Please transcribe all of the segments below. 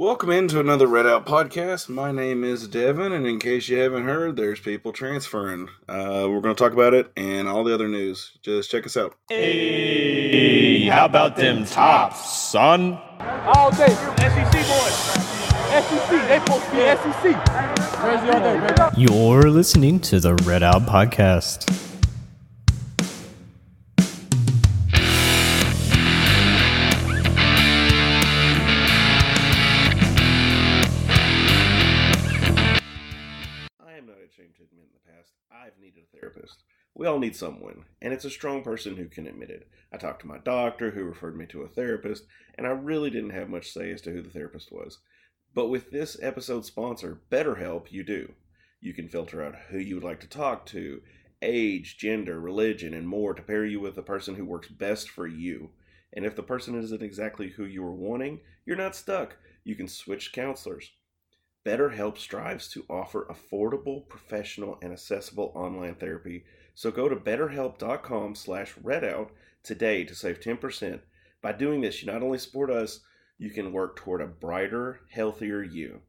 Welcome into another Red Out podcast. My name is Devin, and in case you haven't heard, there's people transferring. Uh, we're going to talk about it and all the other news. Just check us out. Hey, how about them tops, son? All day, SEC boys. SEC, they supposed to be SEC. Crazy all day, baby. You're listening to the Red Out Podcast. We all need someone, and it's a strong person who can admit it. I talked to my doctor, who referred me to a therapist, and I really didn't have much say as to who the therapist was. But with this episode's sponsor, BetterHelp, you do. You can filter out who you would like to talk to, age, gender, religion, and more to pair you with the person who works best for you. And if the person isn't exactly who you were wanting, you're not stuck. You can switch counselors. BetterHelp strives to offer affordable, professional, and accessible online therapy. So go to betterhelp.com slash redout today to save 10%. By doing this, you not only support us, you can work toward a brighter, healthier you.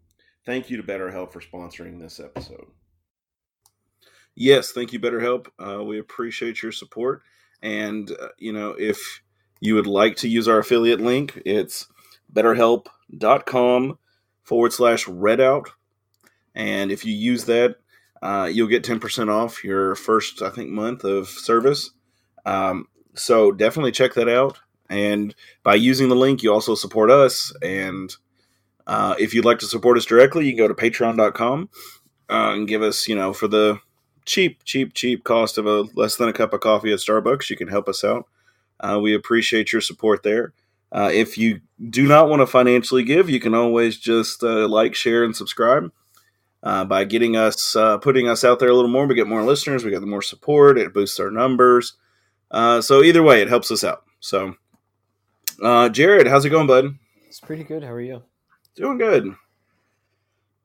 Thank you to BetterHelp for sponsoring this episode. Yes, thank you, BetterHelp. Uh, we appreciate your support. And, uh, you know, if you would like to use our affiliate link, it's betterhelp.com forward slash redout. And if you use that, uh, you'll get 10% off your first, I think, month of service. Um, so definitely check that out. And by using the link, you also support us. And uh, if you'd like to support us directly, you can go to patreon.com uh, and give us, you know, for the cheap, cheap, cheap cost of a less than a cup of coffee at Starbucks, you can help us out. Uh, we appreciate your support there. Uh, if you do not want to financially give, you can always just uh, like, share, and subscribe. Uh, by getting us, uh, putting us out there a little more, we get more listeners, we get more support, it boosts our numbers. Uh, so either way, it helps us out. So, uh, Jared, how's it going, bud? It's pretty good. How are you? Doing good.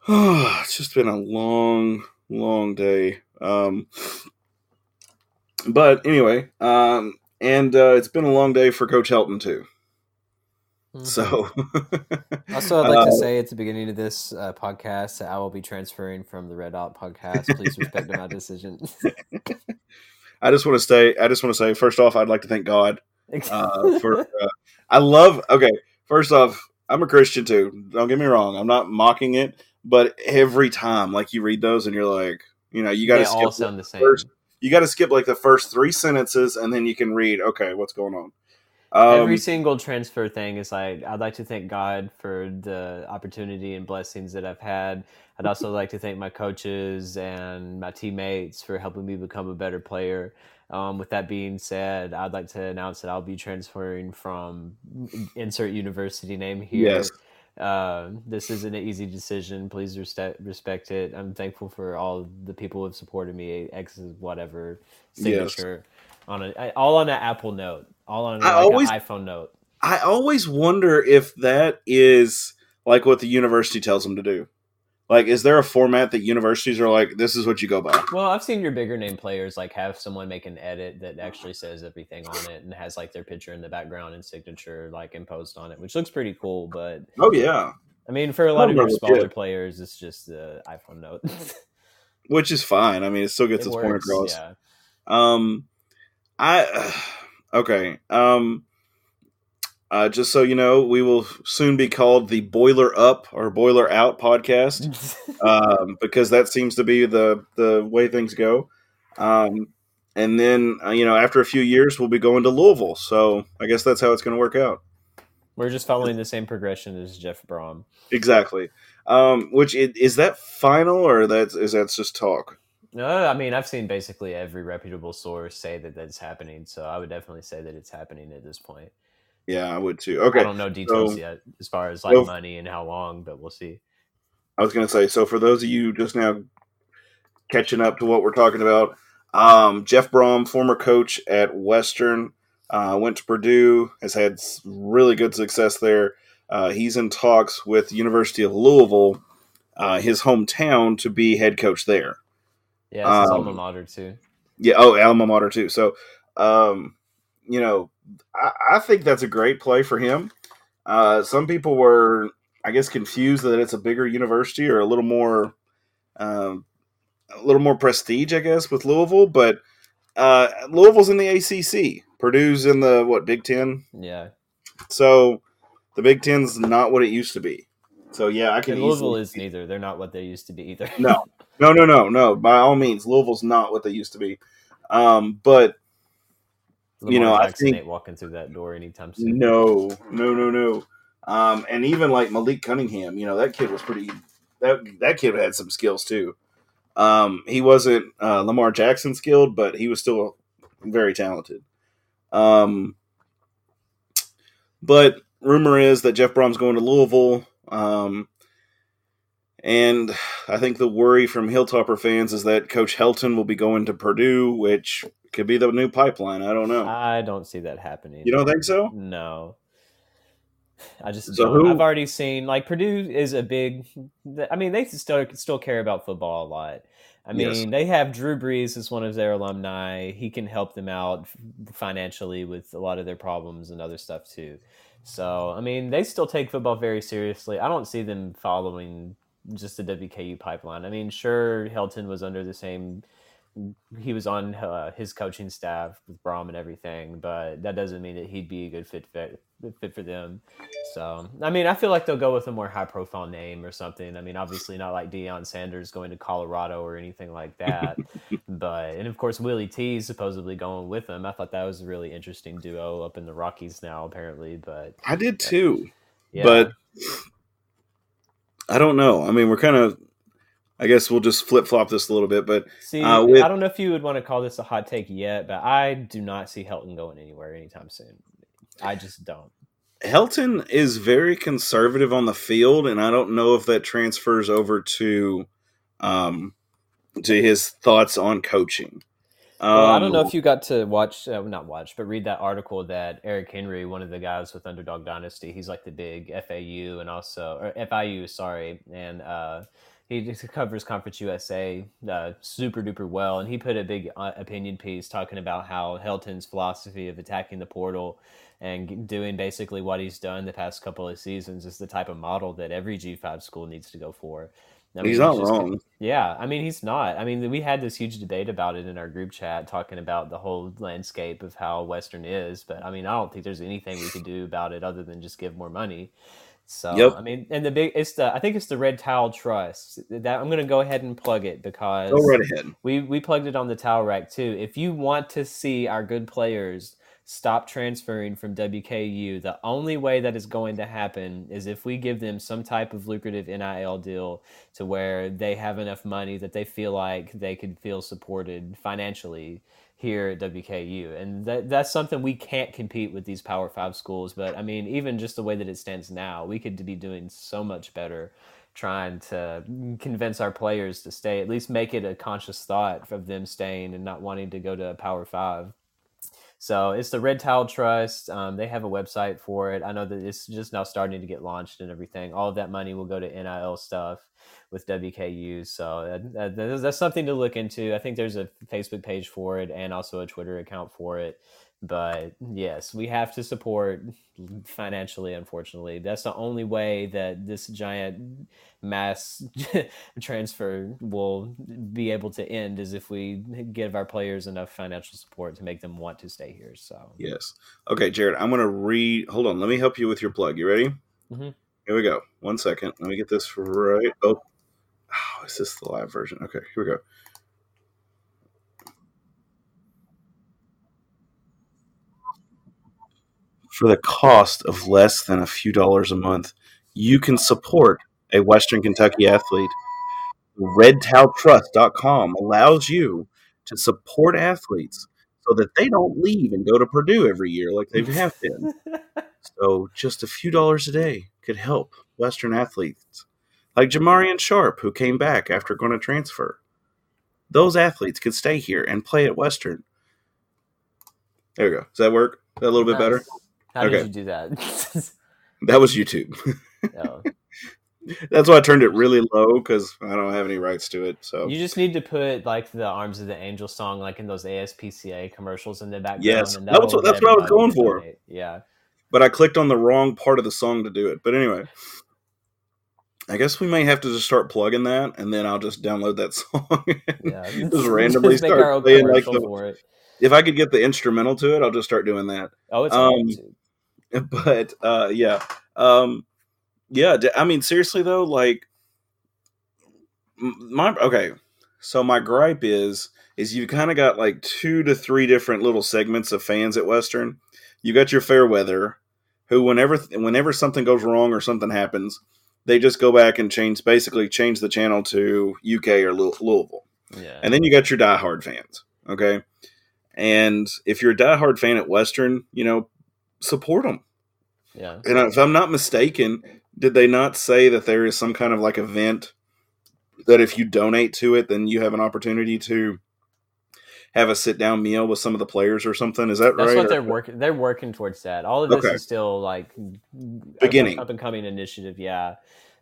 it's just been a long, long day. Um, but anyway, um, and uh, it's been a long day for Coach Helton too. So, also, I'd like uh, to say at the beginning of this uh, podcast that I will be transferring from the Red Out Podcast. Please respect my decision. I just want to say, I just want to say, first off, I'd like to thank God uh, for. Uh, I love. Okay, first off, I'm a Christian too. Don't get me wrong. I'm not mocking it, but every time, like you read those, and you're like, you know, you got they to all skip sound the same. first. You got to skip like the first three sentences, and then you can read. Okay, what's going on? Um, Every single transfer thing is like I'd like to thank God for the opportunity and blessings that I've had. I'd also like to thank my coaches and my teammates for helping me become a better player. Um, with that being said, I'd like to announce that I'll be transferring from insert university name here. Yes. Uh, this isn't an easy decision. Please respect respect it. I'm thankful for all the people who have supported me. X whatever signature on a all on an Apple Note, all on like always- an iPhone Note. I always wonder if that is like what the university tells them to do. Like, is there a format that universities are like, this is what you go by? Well, I've seen your bigger name players like have someone make an edit that actually says everything on it and has like their picture in the background and signature like imposed on it, which looks pretty cool. But Oh yeah, I mean, for a lot of your smaller players, it's just the iPhone Note. which is fine. I mean, it still gets It its point across. Yeah. Um, I okay. Um, uh, just so you know, we will soon be called the Boiler Up or Boiler Out podcast, um, because that seems to be the the way things go. Um, and then uh, you know, after a few years, we'll be going to Louisville. So I guess that's how it's going to work out. We're just following the same progression as Jeff Brohm. Exactly. Um, which is that final or that is that just talk? No, I mean I've seen basically every reputable source say that that's happening, so I would definitely say that it's happening at this point. Yeah, I would too. Okay. I don't know details so- yet as far as like so- money and how long, but we'll see. I was going to say, so for those of you just now catching up to what we're talking about, um, Jeff Brohm, former coach at Western, uh, went to Purdue, has had really good success there. Uh, he's in talks with University of Louisville, uh, his hometown, to be head coach there. Yeah, Um, alma mater too. Yeah. Oh, alma mater too. So, um, you know, I, I think that's a great play for him. Uh, some people were, I guess, confused that it's a bigger university or a little more, um, a little more prestige, I guess, with Louisville. But uh, Louisville's in the ACC. Purdue's in the what Big Ten. Yeah, So the Big Ten's not what it used to be. So yeah, I can. and Louisville easily- is neither. They're not what they used to be either. No, no, no, no, no. By all means, Louisville's not what they used to be. Um, but you know, I think- walking through that door anytime soon. no, no, no, no. Um, and even like Malik Cunningham, you know, that kid was pretty. That that kid had some skills too. Um, he wasn't uh, Lamar Jackson skilled, but he was still very talented. Um, but rumor is that Jeff Brohm's going to Louisville. Um, and I think the worry from Hilltopper fans is that Coach Helton will be going to Purdue, which could be the new pipeline. I don't know. I don't see that happening. You don't think so? No. I just So who- I've already seen like Purdue is a big. I mean, they still still care about football a lot. I mean, Yes. they have Drew Brees as one of their alumni. He can help them out financially with a lot of their problems and other stuff too. So, I mean, they still take football very seriously. I don't see them following just the WKU pipeline. I mean, sure, Helton was under the same he was on uh, his coaching staff with Brohm and everything, but that doesn't mean that he'd be a good fit fit, fit for them. So, I mean, I feel like they'll go with a more high profile name or something. I mean, obviously not like Deion Sanders going to Colorado or anything like that. but and of course Willie T is supposedly going with them. I thought that was a really interesting duo up in the Rockies now, apparently. But I did too. yeah, But I don't know. I mean, we're kind of. I guess we'll just flip flop this a little bit, but see, uh, with- I don't know if you would want to call this a hot take yet, but I do not see Helton going anywhere anytime soon. I just don't. Helton is very conservative on the field, and I don't know if that transfers over to, um, to his thoughts on coaching. Well, I don't know Um, if you got to watch, uh, not watch, but read that article that Eric Henry, one of the guys with Underdog Dynasty, he's like the big FAU and also or FIU, sorry, and uh, he covers Conference USA uh, super duper well, and he put a big uh, opinion piece talking about how Helton's philosophy of attacking the portal and doing basically what he's done the past couple of seasons is the type of model that every G five school needs to go for. I He's mean, not it's just- wrong. yeah, I mean he's not. I mean we had this huge debate about it in our group chat, talking about the whole landscape of how Western is. But I mean, I don't think there's anything we could do about it other than just give more money. So Yep. I mean, and the big it's the I think it's the Red Towel Trust that I'm going to go ahead and plug it because Go right ahead. we we plugged it on the towel rack too. If you want to see our good players stop transferring from WKU, the only way that is going to happen is if we give them some type of lucrative NIL deal to where they have enough money that they feel like they could feel supported financially here at WKU. And that that's something we can't compete with these Power 5 schools, but I mean even just the way that it stands now, we could be doing so much better trying to convince our players to stay, at least make it a conscious thought of them staying and not wanting to go to a Power Five. So it's the Red Towel Trust. Um, they have a website for it. I know that it's just now starting to get launched and everything. All of that money will go to NIL stuff with WKU. So that, that, that's something to look into. I think there's a Facebook page for it and also a Twitter account for it. But yes, we have to support financially, unfortunately. That's the only way that this giant mass transfer will be able to end is if we give our players enough financial support to make them want to stay here. So Yes. Okay, Jared, I'm going to read. Hold on. Let me help you with your plug. You ready? Mhm. Here we go. One second. Let me get this right. Oh, oh, is this the live version? Okay, here we go. For the cost of less than a few dollars a month, you can support a Western Kentucky athlete. RedTowelTrust.com allows you to support athletes so that they don't leave and go to Purdue every year like they have been. so just a few dollars a day could help Western athletes like Jamarian Sharp, who came back after going to transfer. Those athletes could stay here and play at Western. There we go. Does that work? Is that a little bit better? How Okay. did you do that? That was YouTube. Oh. That's why I turned it really low because I don't have any rights to it. So You just need to put like the Arms of the Angel song, like in those ASPCA commercials in the background. Yes, and that was what- that's what I was going for. donate. Yeah. but I clicked on the wrong part of the song to do it. But anyway, I guess we may have to just start plugging that, and then I'll just download that song. Yeah, just randomly Just start playing like the. If I could get the instrumental to it, I'll just start doing that. Oh, it's Um, YouTube. but uh yeah. Um yeah i mean seriously though like my okay. So my gripe is is you kind of got like two to three different little segments of fans at western. You got your fair weather who whenever whenever something goes wrong or something happens they just go back and change basically change the channel to uk or louisville. Yeah, and then you got your diehard fans okay? And if you're a diehard fan at western you know support them yeah. and if I'm not mistaken, did they not say that there is some kind of like event that if you donate to it, then you have an opportunity to have a sit down meal with some of the players or something? Is that That's right? That's what Or- they're working. They're working towards that. All of this Okay. is still like Beginning. up and coming initiative. Yeah,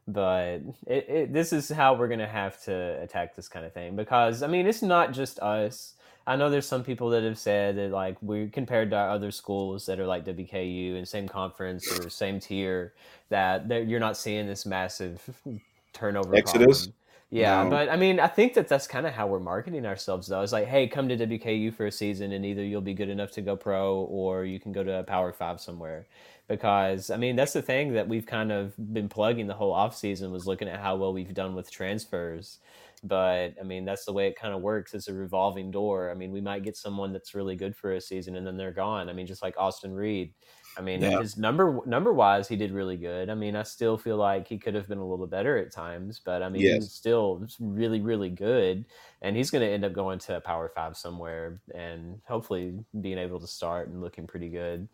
but it, it, this is how we're gonna have to attack this kind of thing because I mean it's not just us. I know there's some people that have said that like we compared to our other schools that are like WKU and same conference or same tier that you're not seeing this massive turnover Exodus? problem. Yeah, No. but I mean, I think that that's kind of how we're marketing ourselves, though. It's like, hey, come to WKU for a season, and either you'll be good enough to go pro, or you can go to a Power Five somewhere. Because I mean, that's the thing that we've kind of been plugging the whole off season was looking at how well we've done with transfers. But I mean, that's the way it kind of works. It's a revolving door. I mean, we might get someone that's really good for a season, and then they're gone. I mean, just like Austin Reed. I mean, Yeah. his number number wise, he did really good. I mean, I still feel like he could have been a little better at times, but I mean, Yes. he's still really, really good, and he's going to end up going to a Power Five somewhere, and hopefully being able to start and looking pretty good.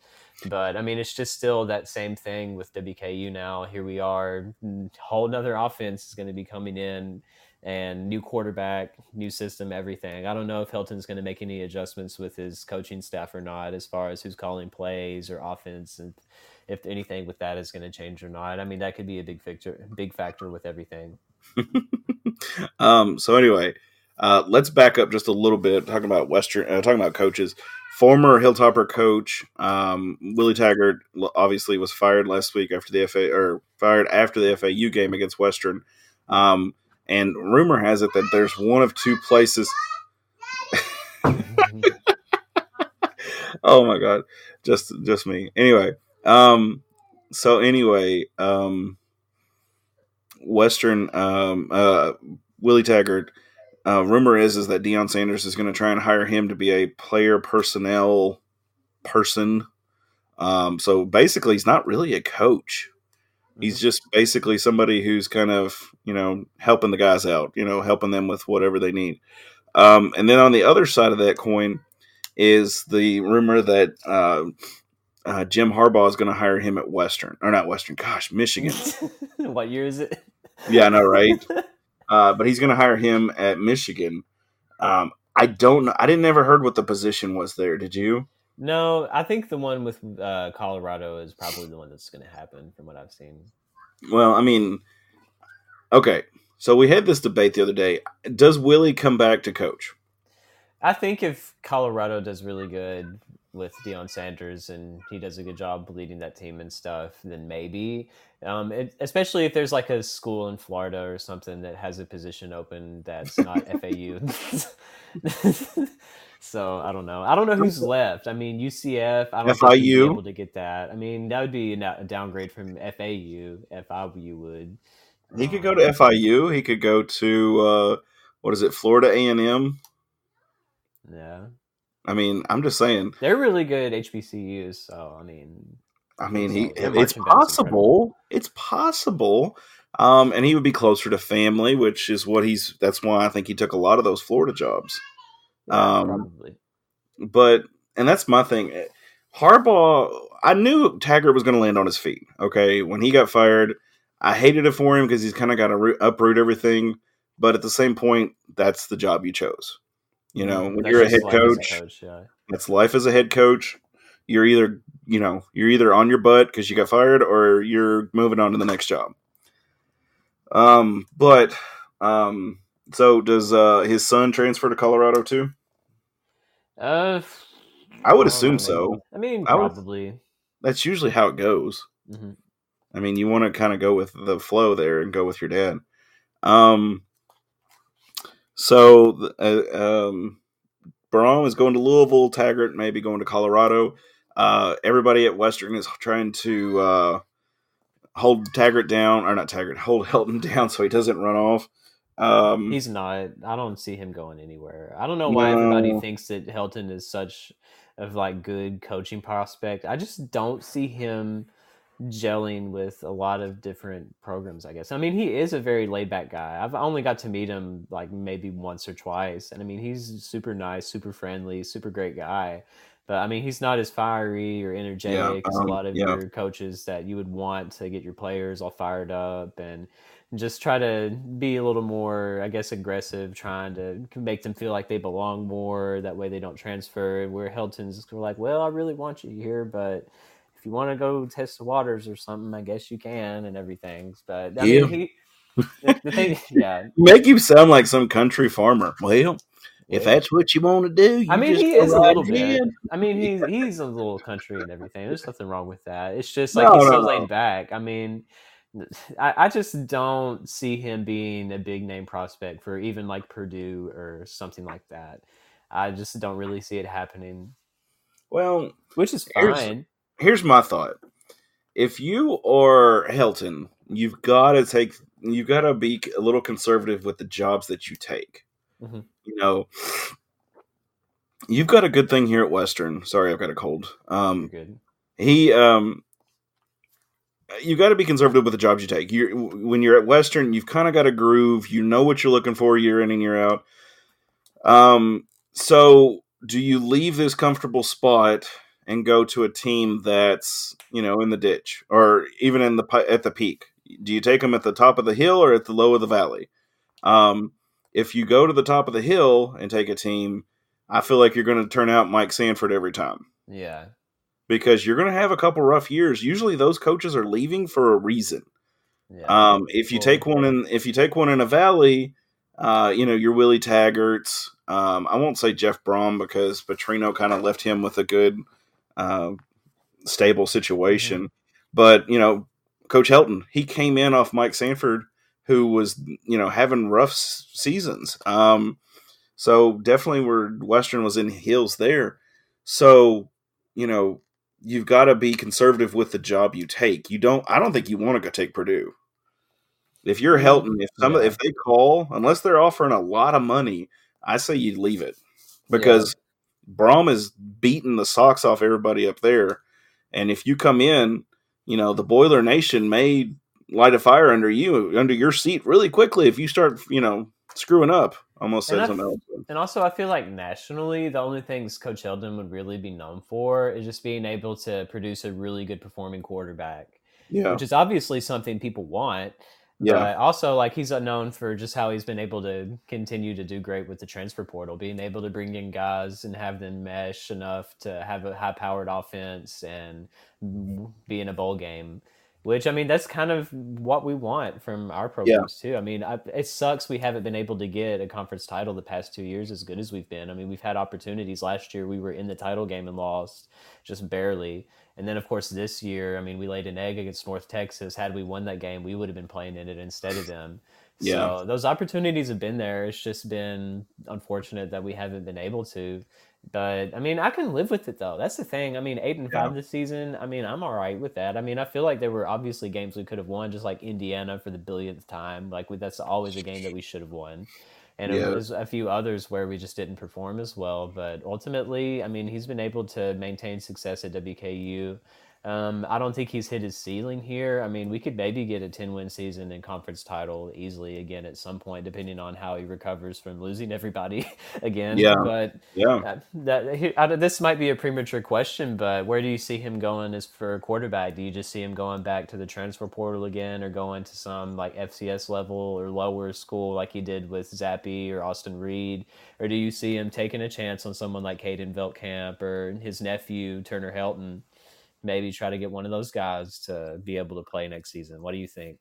But I mean, it's just still that same thing with WKU now. Here we are, whole another offense is going to be coming in, and new quarterback, new system, everything. I don't know if Helton's going to make any adjustments with his coaching staff or not, as far as who's calling plays or offense, and if anything with that is going to change or not. I mean, that could be a big factor, big factor with everything. um, so anyway, uh, let's back up just a little bit. Talking about Western, uh, talking about coaches. Former Hilltopper coach um, Willie Taggart obviously was fired last week after the FA or fired after the FAU game against Western. Um, and rumor has it that there's one of two places. oh my god, just just me. Anyway, um, so anyway, um, Western um, uh, Willie Taggart. Uh, rumor is is that Deion Sanders is going to try and hire him to be a player personnel person. Um, so basically, he's not really a coach. He's just basically somebody who's kind of you know helping the guys out, you know, helping them with whatever they need. Um, and then on the other side of that coin is the rumor that uh, uh, Jim Harbaugh is going to hire him at Western or not Western, gosh, Michigan. what year is it? Yeah, I know, right? uh, but he's going to hire him at Michigan. Um, I don't know. I didn't ever heard what the position was there. Did you? No, I think the one with uh, Colorado is probably the one that's going to happen from what I've seen. Well, I mean, okay. So we had this debate the other day. Does Willie come back to coach? I think if Colorado does really good with Deion Sanders and he does a good job leading that team and stuff, then maybe. Um, it, especially if there's like a school in Florida or something that has a position open that's not FAU. so I don't know. I don't know who's left. I mean, UCF. I don't think he'd be able to get that. I mean, that would be a downgrade from FAU. FIU would. He could go to FIU. He could go to uh, what is it, Florida A and M? Yeah, I mean, I'm just saying. they're really good HBCUs. So I mean, I mean, he it's possible. It's possible. Um, and he would be closer to family, which is what he's. That's why I think he took a lot of those Florida jobs. Um, probably. but and that's my thing. Harbaugh, I knew Taggart was going to land on his feet. Okay, when he got fired, I hated it for him because he's kind of got to root, uproot everything. But at the same point, that's the job you chose. You know, when That's you're a head life as coach, yeah. that's life as a head coach. You're either you know you're either on your butt because you got fired, or you're moving on to the next job. Um, but um, so does uh his son transfer to Colorado too? Uh, I would assume so. I mean, I would- probably. That's usually how it goes. Mhm. I mean, you want to kind of go with the flow there and go with your dad. Um, so uh, um, Brohm is going to Louisville. Taggart maybe going to Colorado. Uh, everybody at Western is trying to uh, hold Taggart down, or not Taggart, hold Helton down so he doesn't run off. Um, He's not. I don't see him going anywhere. I don't know why everybody thinks that Helton is such of like good coaching prospect. I just don't see him gelling with a lot of different programs. I guess. I mean, he is a very laid back guy. I've only got to meet him like maybe once or twice, and I mean, he's super nice, super friendly, super great guy. But I mean, he's not as fiery or energetic as a um, lot of yeah. your coaches that you would want to get your players all fired up and just try to be a little more, I guess, aggressive, trying to make them feel like they belong more. That way they don't transfer. Where Helton's like, well, I really want you here, but if you want to go test the waters or something, I guess you can and everything. But I Yeah. mean, he, the, thing, yeah. make you sound like some country farmer. Well, if that's what you want to do, you I mean, he is a little bit. I mean, he's he's a little country and everything. There's nothing wrong with that. It's just No, like he's no, so no. laid back. I mean, I, I just don't see him being a big name prospect for even like Purdue or something like that. I just don't really see it happening, Well, which is Here's- fine. here's my thought. If you are Helton, you've got to take, you've got to be a little conservative with the jobs that you take. Mhm. You know, you've got a good thing here at Western. Sorry, I've got a cold. Um, good. he, um, you got to be conservative with the jobs you take. You when you're at Western, you've kind of got a groove. You know what you're looking for year in and year out. Um, so do you leave this comfortable spot and go to a team that's you know in the ditch or even in the at the peak? Do you take them at the top of the hill or at the low of the valley? Um, if you go to the top of the hill and take a team, I feel like you're going to turn out Mike Sanford every time Yeah. Because you're going to have a couple rough years. Usually, those coaches are leaving for a reason. Yeah. Um, if you take one in, if you take one in a valley, uh, you know your Willie Taggart's. Um, I won't say Jeff Brohm because Petrino kind of left him with a good, uh, stable situation. But you know, Coach Helton, he came in off Mike Sanford, who was you know having rough s- seasons. Um, so definitely, where Western was in heels there. So you know, you've got to be conservative with the job you take. You don't. I don't think you want to go take Purdue. If you're mm, Helton, if some Yeah. if they call, unless they're offering a lot of money, I say you leave it because Brohm is beating the socks off everybody up there. And if you come in, you know the Boiler Nation may light a fire under you, under your seat, really quickly if you start, you know, screwing up. Almost And said something else. And also, I feel like nationally, the only things Coach Helton would really be known for is just being able to produce a really good performing quarterback, Yeah, which is obviously something people want. yeah, But also, like he's known for just how he's been able to continue to do great with the transfer portal, being able to bring in guys and have them mesh enough to have a high-powered offense and be in a bowl game. Which I mean, that's kind of what we want from our programs too. I mean, I, it sucks we haven't been able to get a conference title the past two years as good as we've been. I mean, we've had opportunities. Last year, we were in the title game and lost just barely. And then, of course, this year, I mean, we laid an egg against North Texas. Had we won that game, we would have been playing in it instead of them. Yeah. So those opportunities have been there. It's just been unfortunate that we haven't been able to. But I mean, I can live with it though. That's the thing. I mean, eight and Yeah. five this season. I mean, I'm all right with that. I mean, I feel like there were obviously games we could have won, just like Indiana for the billionth time. Like that's always a game that we should have won. And Yeah. it was a few others where we just didn't perform as well. But ultimately, I mean, he's been able to maintain success at WKU. Um, I don't think he's hit his ceiling here. I mean, we could maybe get a 10 win season and conference title easily again at some point, depending on how he recovers from losing everybody again. Yeah. But yeah. uh, that don't- this might be a premature question, but where do you see him going as for a quarterback? Do you just see him going back to the transfer portal again, or going to some like FCS level or lower school like he did with Zappe or Austin Reed, or do you see him taking a chance on someone like Caden Veltkamp or his nephew Turner Helton? Maybe try to get one of those guys to be able to play next season. What do you think?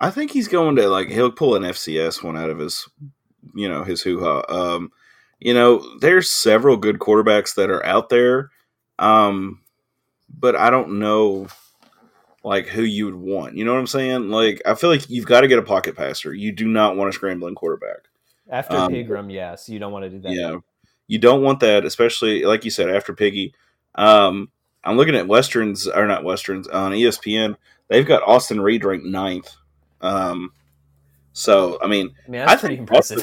I think he's going to like he'll pull an FCS one out of his, you know, his hoo ha. Um, you know, there's several good quarterbacks that are out there, um, but I don't know. like who you would want. You know what I'm saying? Like I feel like you've got to get a pocket passer. You do not want a scrambling quarterback. After Um, Pigrome, yes, you don't want to do that. Yeah. You don't want that, especially like you said, after Piggy. Um, I'm looking at Westerns or not Westerns on ESPN. They've got Austin Reed ranked ninth. Um, so I mean, I mean, I pretty impressive.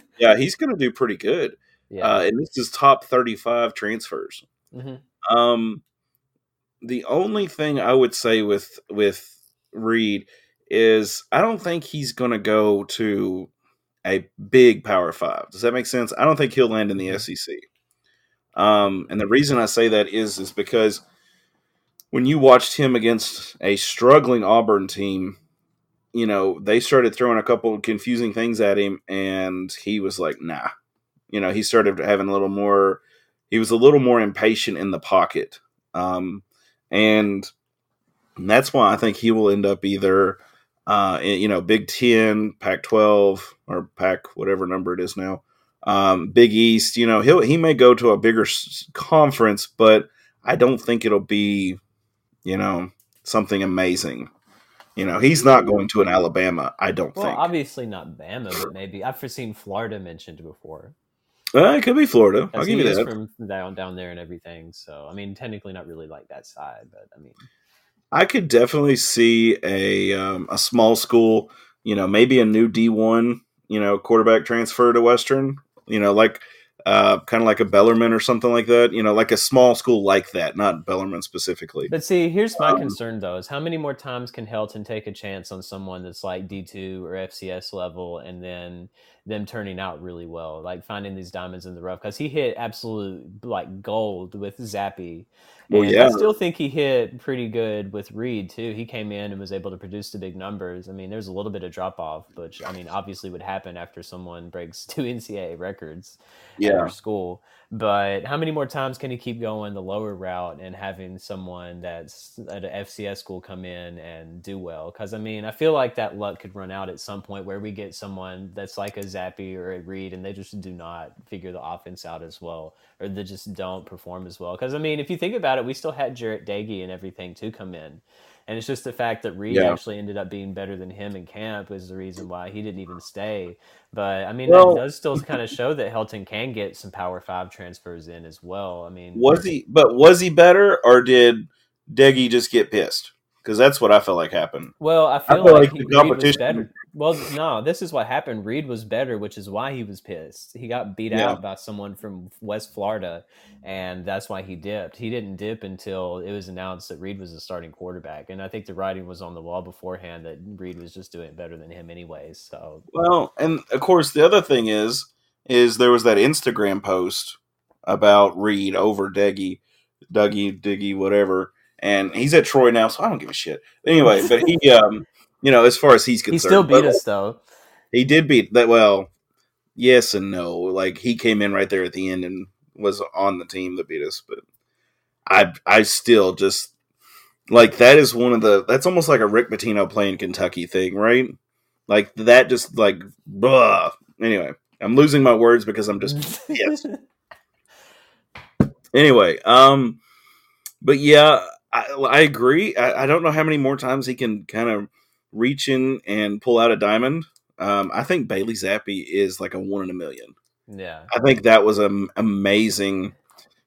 yeah, he's going to do pretty good. yeah. Uh, and this is top 35 transfers. Mhm. Um, the only thing I would say with with Reed is I don't think he's going to go to a big Power Five. Does that make sense? I don't think he'll land in the SEC. Um, and the reason I say that is is because when you watched him against a struggling Auburn team, you know they started throwing a couple confusing things at him, and he was like, "Nah." You know, he started having a little more. He was a little more impatient in the pocket, um, and that's why I think he will end up either, uh, you know, Big Ten, Pac twelve, or Pac whatever number it is now, um, Big East. You know, he'll he may go to a bigger conference, but I don't think it'll be, you know, something amazing. You know, he's not going to an Alabama. I don't well, think. obviously not Bama, but maybe I've seen Florida mentioned before. Uh, it could be Florida. I'll give you that. from down down there and everything. So I mean, technically not really like that side, but I mean, I could definitely see a um, a small school, you know, maybe a new D one, you know, quarterback transfer to Western, you know, like uh, kind of like a Bellarmine or something like that, you know, like a small school like that, not Bellarmine specifically. But see, here's my Um, concern though: is how many more times can Helton take a chance on someone that's like D two or FCS level, and then them turning out really well, like finding these diamonds in the rough? Because he hit absolute like gold with Zappe. Well, And yeah. I still think he hit pretty good with Reed too. He came in and was able to produce the big numbers. I mean, there's a little bit of drop off, which I mean, obviously would happen after someone breaks two NCAA records Yeah, your school. But how many more times can he keep going the lower route and having someone that's at an FCS school come in and do well? Because I mean, I feel like that luck could run out at some point where we get someone that's like a Zappe or a Reed and they just do not figure the offense out as well, or they just don't perform as well. Because I mean, if you think about it, we still had Jarret Doege and everything to come in. And it's just the fact that Reed Yeah. actually ended up being better than him in camp is the reason why he didn't even stay. But I mean, Well- that does still kind of show that Helton can get some Power Five transfers in as well. I mean, was he? But was he better, or did Deggy just get pissed? Because that's what I felt like happened. Well, I feel, feel like, like he, the Reed was competition- better. Well, no, this is what happened. Reed was better, which is why he was pissed. He got beat Yeah. out by someone from West Florida, and that's why he dipped. He didn't dip until it was announced that Reed was the starting quarterback, and I think the writing was on the wall beforehand that Reed was just doing better than him, anyways. So Well, and of course, the other thing is, is there was that Instagram post about Reed over Deggy, Dougie, Diggy, whatever, and he's at Troy now, so I don't give a shit. Anyway, but he, um, you know, as far as he's concerned, he still beat us, though. He did beat that. Well, yes and no. Like he came in right there at the end and was on the team that beat us, but I, I still just like that is one of the. That's almost like a Rick Pitino playing Kentucky thing, right? Like that, just like, blah. Anyway, I'm losing my words because I'm just yes. anyway, um, but yeah, I, I agree. I, I don't know how many more times he can kind of reach in and pull out a diamond. Um, I think Bailey Zappe is like a one in a million. yeah. I think that was an amazing,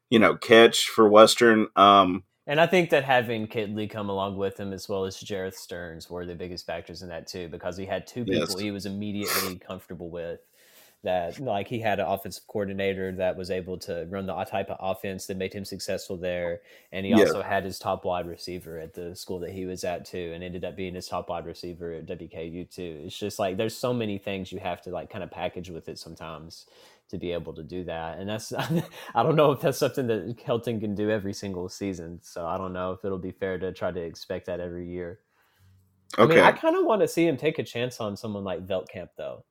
you know, catch for Western. Um, And I think that having Kittley come along with him as well as Jerreth Sterns were the biggest factors in that too, because he had two people Yes. he was immediately comfortable with. That like he had an offensive coordinator that was able to run the type of offense that made him successful there, and he Yeah. also had his top wide receiver at the school that he was at too, and ended up being his top wide receiver at WKU too. It's just like there's so many things you have to like kind of package with it sometimes to be able to do that. And that's I don't know if that's something that Helton can do every single season. So I don't know if it'll be fair to try to expect that every year. I okay. mean, I kind of want to see him take a chance on someone like Veltkamp though.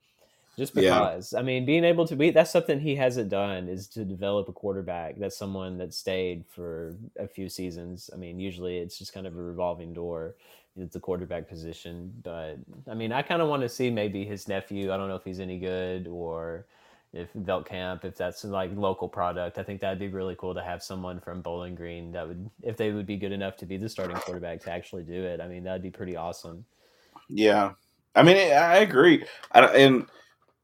Just Yeah. because. I mean, being able to be that's something he hasn't done is to develop a quarterback that's someone that stayed for a few seasons. I mean, usually it's just kind of a revolving door at the quarterback position. But I mean, I kind of want to see maybe his nephew. I don't know if he's any good or if Veltkamp, if that's like local product, I think that'd be really cool to have someone from Bowling Green that would, if they would be good enough to be the starting quarterback to actually do it. I mean, that'd be pretty awesome. Yeah, I mean, I agree, I, and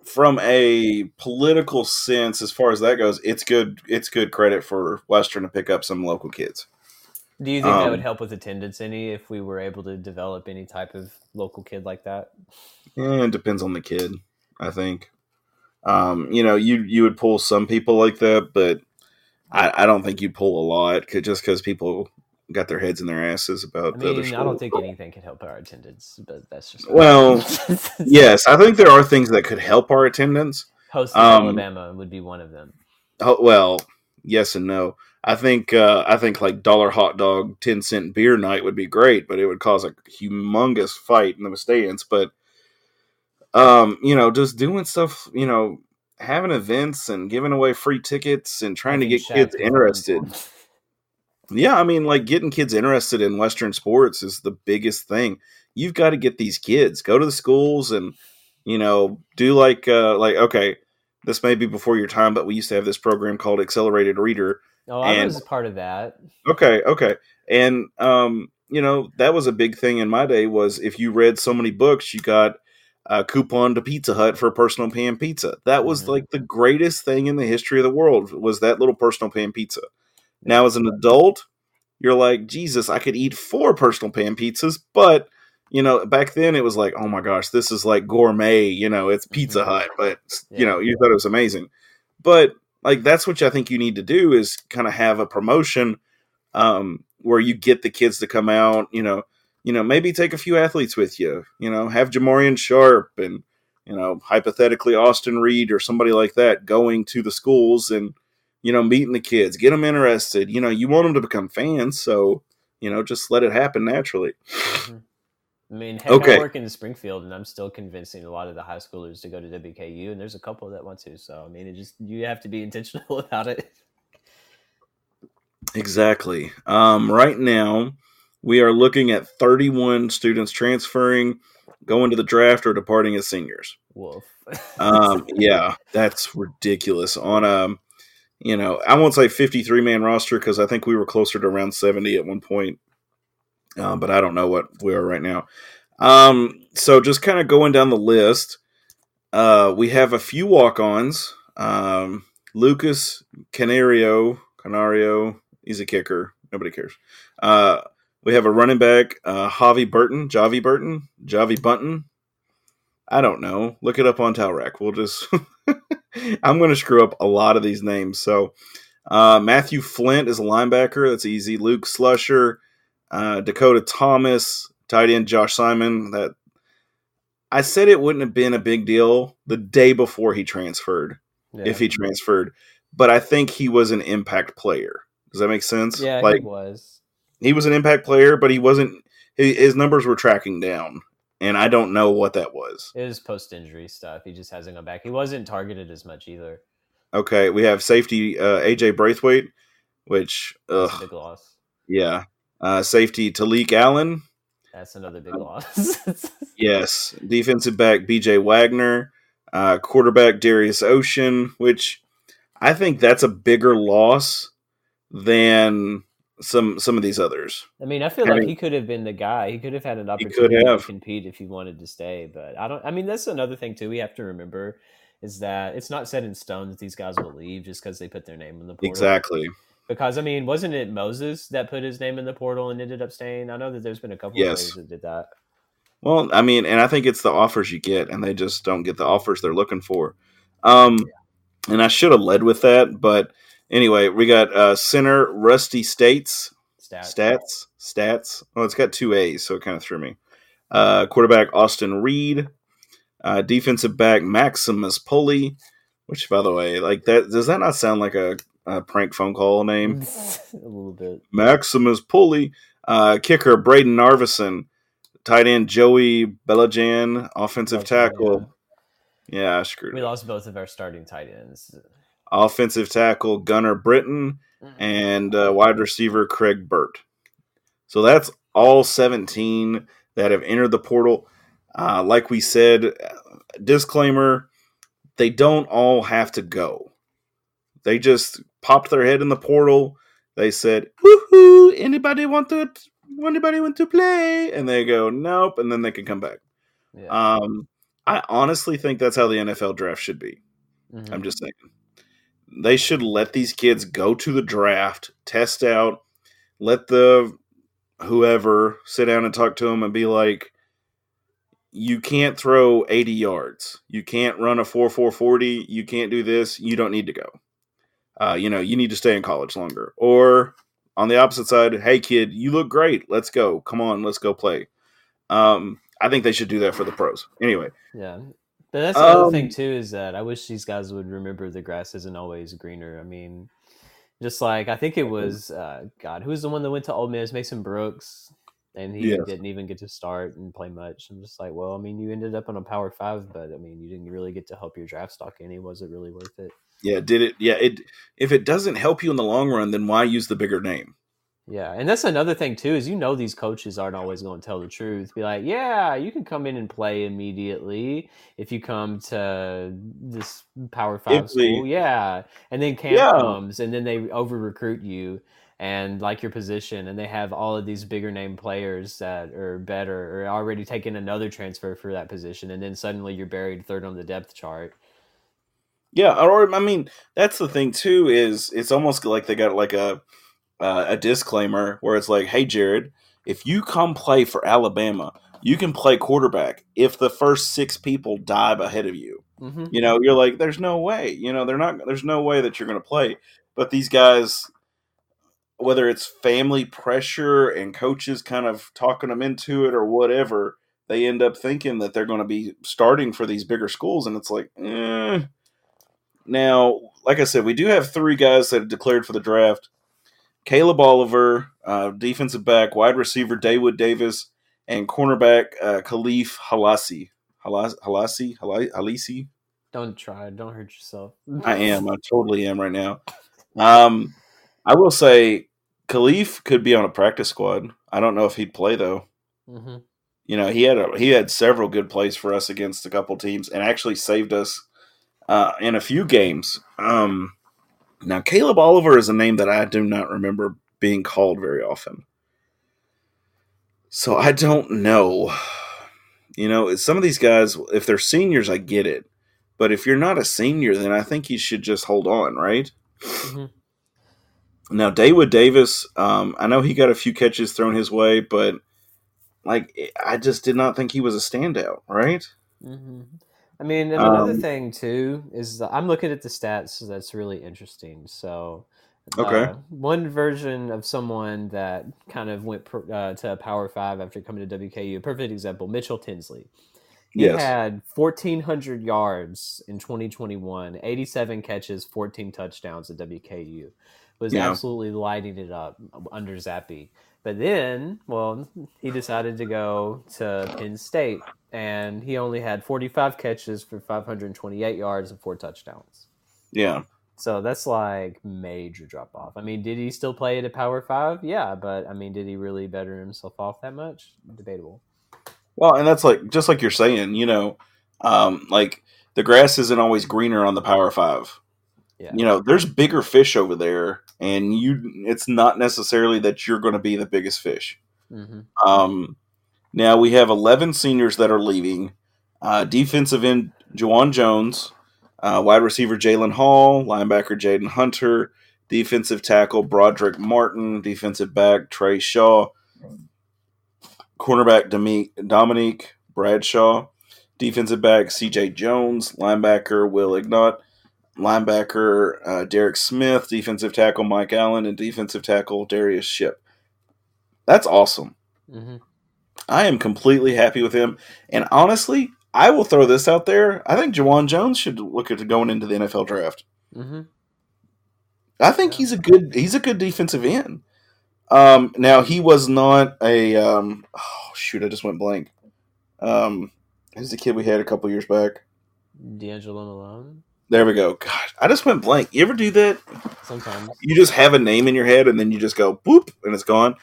from a political sense, as far as that goes, it's good. It's good credit for Western to pick up some local kids. Do you think that would Um, help with attendance any if we were able to develop any type of local kid like that? Yeah, it depends on the kid. I think. Um, you know, you you would pull some people like that, but I, I don't think you'd pull a lot just because people got their heads in their asses about I the other mean, I don't think anything could help our attendance, but that's just Well, Yes, I think there are things that could help our attendance. hosting um, Alabama would be one of them. Oh, well, yes and no. I think uh, I think like dollar hot dog, ten cent beer night would be great, but it would cause a humongous fight in the stands. But um, you know, just doing stuff, you know, having events and giving away free tickets and trying to get kids interested. Yeah, I mean, like getting kids interested in Western sports is the biggest thing. You've got to get these kids go to the schools and you know do like uh, like okay, this may be before your time, but we used to have this program called Accelerated Reader. Oh, I And- was a part of that. Okay, okay, and um, you know that was a big thing in my day. Was if you read so many books, you got a coupon to Pizza Hut for a personal pan pizza. That was Mhm. like the greatest thing in the history of the world. Was that little personal pan pizza? Now, as an adult, you're like, Jesus, I could eat four personal pan pizzas, but you know, back then it was like, oh my gosh, this is like gourmet. You know, it's Pizza Mhm. Hut, but you know, you thought it was amazing. But like, that's what I think you need to do is kind of have a promotion um, where you get the kids to come out. You know, you know, maybe take a few athletes with you. You know, have Jamorian Sharp and you know, hypothetically Austin Reed or somebody like that going to the schools and you know, meeting the kids, get them interested. You know, you want them to become fans, so you know, just let it happen naturally. I mean, heck, Okay. I work in Springfield, and I'm still convincing a lot of the high schoolers to go to WKU, and there's a couple that want to. So, I mean, it just you have to be intentional about it. Exactly. Um, right now, we are looking at 31 students transferring, going to the draft, or departing as seniors. Wolf. Um, yeah, that's ridiculous. On a, you know, I won't say 53 man roster because I think we were closer to around 70 at one point, um, but I don't know what we are right now. Um, so just kind of going down the list, uh, we have a few walk ons. Um, Lucas Canario, Canario, he's a kicker. Nobody cares. Uh, we have a running back, uh, Javi Burton, Javi Burton, Javi Bunton. I don't know. Look it up on Talrac. We'll just. I'm going to screw up a lot of these names. So, uh, Matthew Flint is a linebacker. That's easy. Luke Slusher, uh, Dakota Thomas, tight end Josh Simon. That I said it wouldn't have been a big deal the day before he transferred, Yeah. if he transferred, but I think he was an impact player. Does that make sense? yeah, like he was. he was an impact player, but he wasn't. His numbers were tracking down, and I don't know what that was. It was post injury stuff. He just hasn't gone back. He wasn't targeted as much either. Okay, we have safety uh, AJ Braithwaite, which That's ugh, big loss. yeah. Uh, safety Talik Allen, That's another big loss. yes. Defensive back BJ Wagner, uh, quarterback Darius Ocean, which I think that's a bigger loss than some some of these others. I mean, I feel Having- like he could have been the guy. He could have had an opportunity to compete if he wanted to stay. But I don't. I mean, that's another thing too. We have to remember is that it's not set in stone that these guys will leave just because they put their name in the portal. Exactly. Because I mean, wasn't it Moses that put his name in the portal and ended up staying? I know that there's been a couple Yes. of players that did that. Well, I mean, and I think it's the offers you get, and they just don't get the offers they're looking for. Um, and I should have led with that, but anyway, we got uh, center Rusty States Stats. stats stats. Oh, it's got two A's, so it kind of threw me. Uh, quarterback Austin Reed, uh, defensive back Maximus Pulley, which, by the way, like that does that not sound like a, a prank phone call name? a little bit. Maximus Pulley, uh, kicker Braden Narveson, tight end Joey Beljan, offensive tackle. Yeah, I screwed. We lost both of our starting tight ends. Offensive tackle Gunnar Britton and uh, wide receiver Craig Burt. So that's all 17 that have entered the portal. Uh, like we said, disclaimer: they don't all have to go. They just popped their head in the portal. They said, "Woohoo! Anybody want to? Anybody want to play?" And they go, "Nope," and then they can come back. Yeah. Um, I honestly think that's how the NFL draft should be. Mhm. I'm just saying. They should let these kids go to the draft, test out, let the whoever sit down and talk to them and be like, you can't throw 80 yards. You can't run a 4 4 40. You can't do this. You don't need to go. Uh, you know, you need to stay in college longer. Or on the opposite side, hey, kid, you look great. Let's go. Come on, let's go play. Um, I think they should do that for the pros. Anyway, Yeah. But that's the other Um, thing too is that I wish these guys would remember the grass isn't always greener. I mean, just like I think it was uh, God, who was the one that went to Ole Miss, Mason Brooks, and he Yes. didn't even get to start and play much. I'm just like, well, I mean, you ended up on a Power Five, but I mean, you didn't really get to help your draft stock any. Was it really worth it? yeah, did it? Yeah, it. If it doesn't help you in the long run, then why use the bigger name? Yeah, and that's another thing too is you know these coaches aren't always going to tell the truth. Be like, yeah, you can come in and play immediately if you come to this Power Five we- school. Yeah, and then camp Yeah. comes, and then they over recruit you and like your position, and they have all of these bigger name players that are better or already taken another transfer for that position, and then suddenly you're buried third on the depth chart. Yeah, or I mean, that's the thing too. Is it's almost like they got like a uh, a disclaimer where it's like, "Hey, Jared, if you come play for Alabama, you can play quarterback if the first six people dive ahead of you." Mm-hmm. You know, you're like, "There's no way." You know, they're not. There's no way that you're going to play. But these guys, whether it's family pressure and coaches kind of talking them into it or whatever, they end up thinking that they're going to be starting for these bigger schools, and it's like, eh. Now, like I said, we do have three guys that have declared for the draft. Caleb Oliver, uh, defensive back, wide receiver Daewood Davis, and cornerback uh, Khalif Halasi. Halas- Halasi? Halisi? Don't try. Don't hurt yourself. I am. I totally am right now. Um, I will say Khalif could be on a practice squad. I don't know if he'd play though. hmm You know, he had a, he had several good plays for us against a couple teams, and actually saved us uh, in a few games. Um, now, Caleb Oliver is a name that I do not remember being called very often, so I don't know. You know, some of these guys, if they're seniors, I get it, but if you're not a senior, then I think you should just hold on, right? Mhm. Now, Daewood Davis, um, I know he got a few catches thrown his way, but like I just did not think he was a standout, right? hmm I mean, another Um, thing too is I'm looking at the stats that's really interesting. So, Okay. uh, one version of someone that kind of went pr- uh, to Power Five after coming to WKU, a perfect example, Mitchell Tinsley. He Yes. had 1,400 yards in 2021, 87 catches, 14 touchdowns at WKU. Was Yeah. absolutely lighting it up under Zappe. But then, well, he decided to go to Penn State, and he only had 45 catches for 528 yards and four touchdowns. Yeah, So that's like major drop off. I mean, did he still play at a Power Five? Yeah, but I mean, did he really better himself off that much? Debatable. well, and that's like just like you're saying, you know, um, like the grass isn't always greener on the Power Five. Yeah. You know, there's bigger fish over there, and you. It's not necessarily that you're going to be the biggest fish. hmm Um, now we have 11 seniors that are leaving. Uh, defensive end Juwan Jones, uh, wide receiver Jalen Hall, linebacker Jaden Hunter, defensive tackle Broderick Martin, defensive back Trey Shaw, cornerback Demi- Dominique Bradshaw, defensive back CJ Jones, linebacker Will Ignont, linebacker uh, Derek Smith, defensive tackle Mike Allen, and defensive tackle Darius Ship. That's awesome. hmm I am completely happy with him. And honestly, I will throw this out there. I think Jawan Jones should look at going into the NFL draft. hmm I think he's a good he's a good defensive end. Um, now he was not a um, oh shoot, I just went blank. Um, who's the kid we had a couple years back? D'Angelo Malone. There we go. God, I just went blank. You ever do that? Sometimes. you just have a name in your head and then you just go boop and it's gone.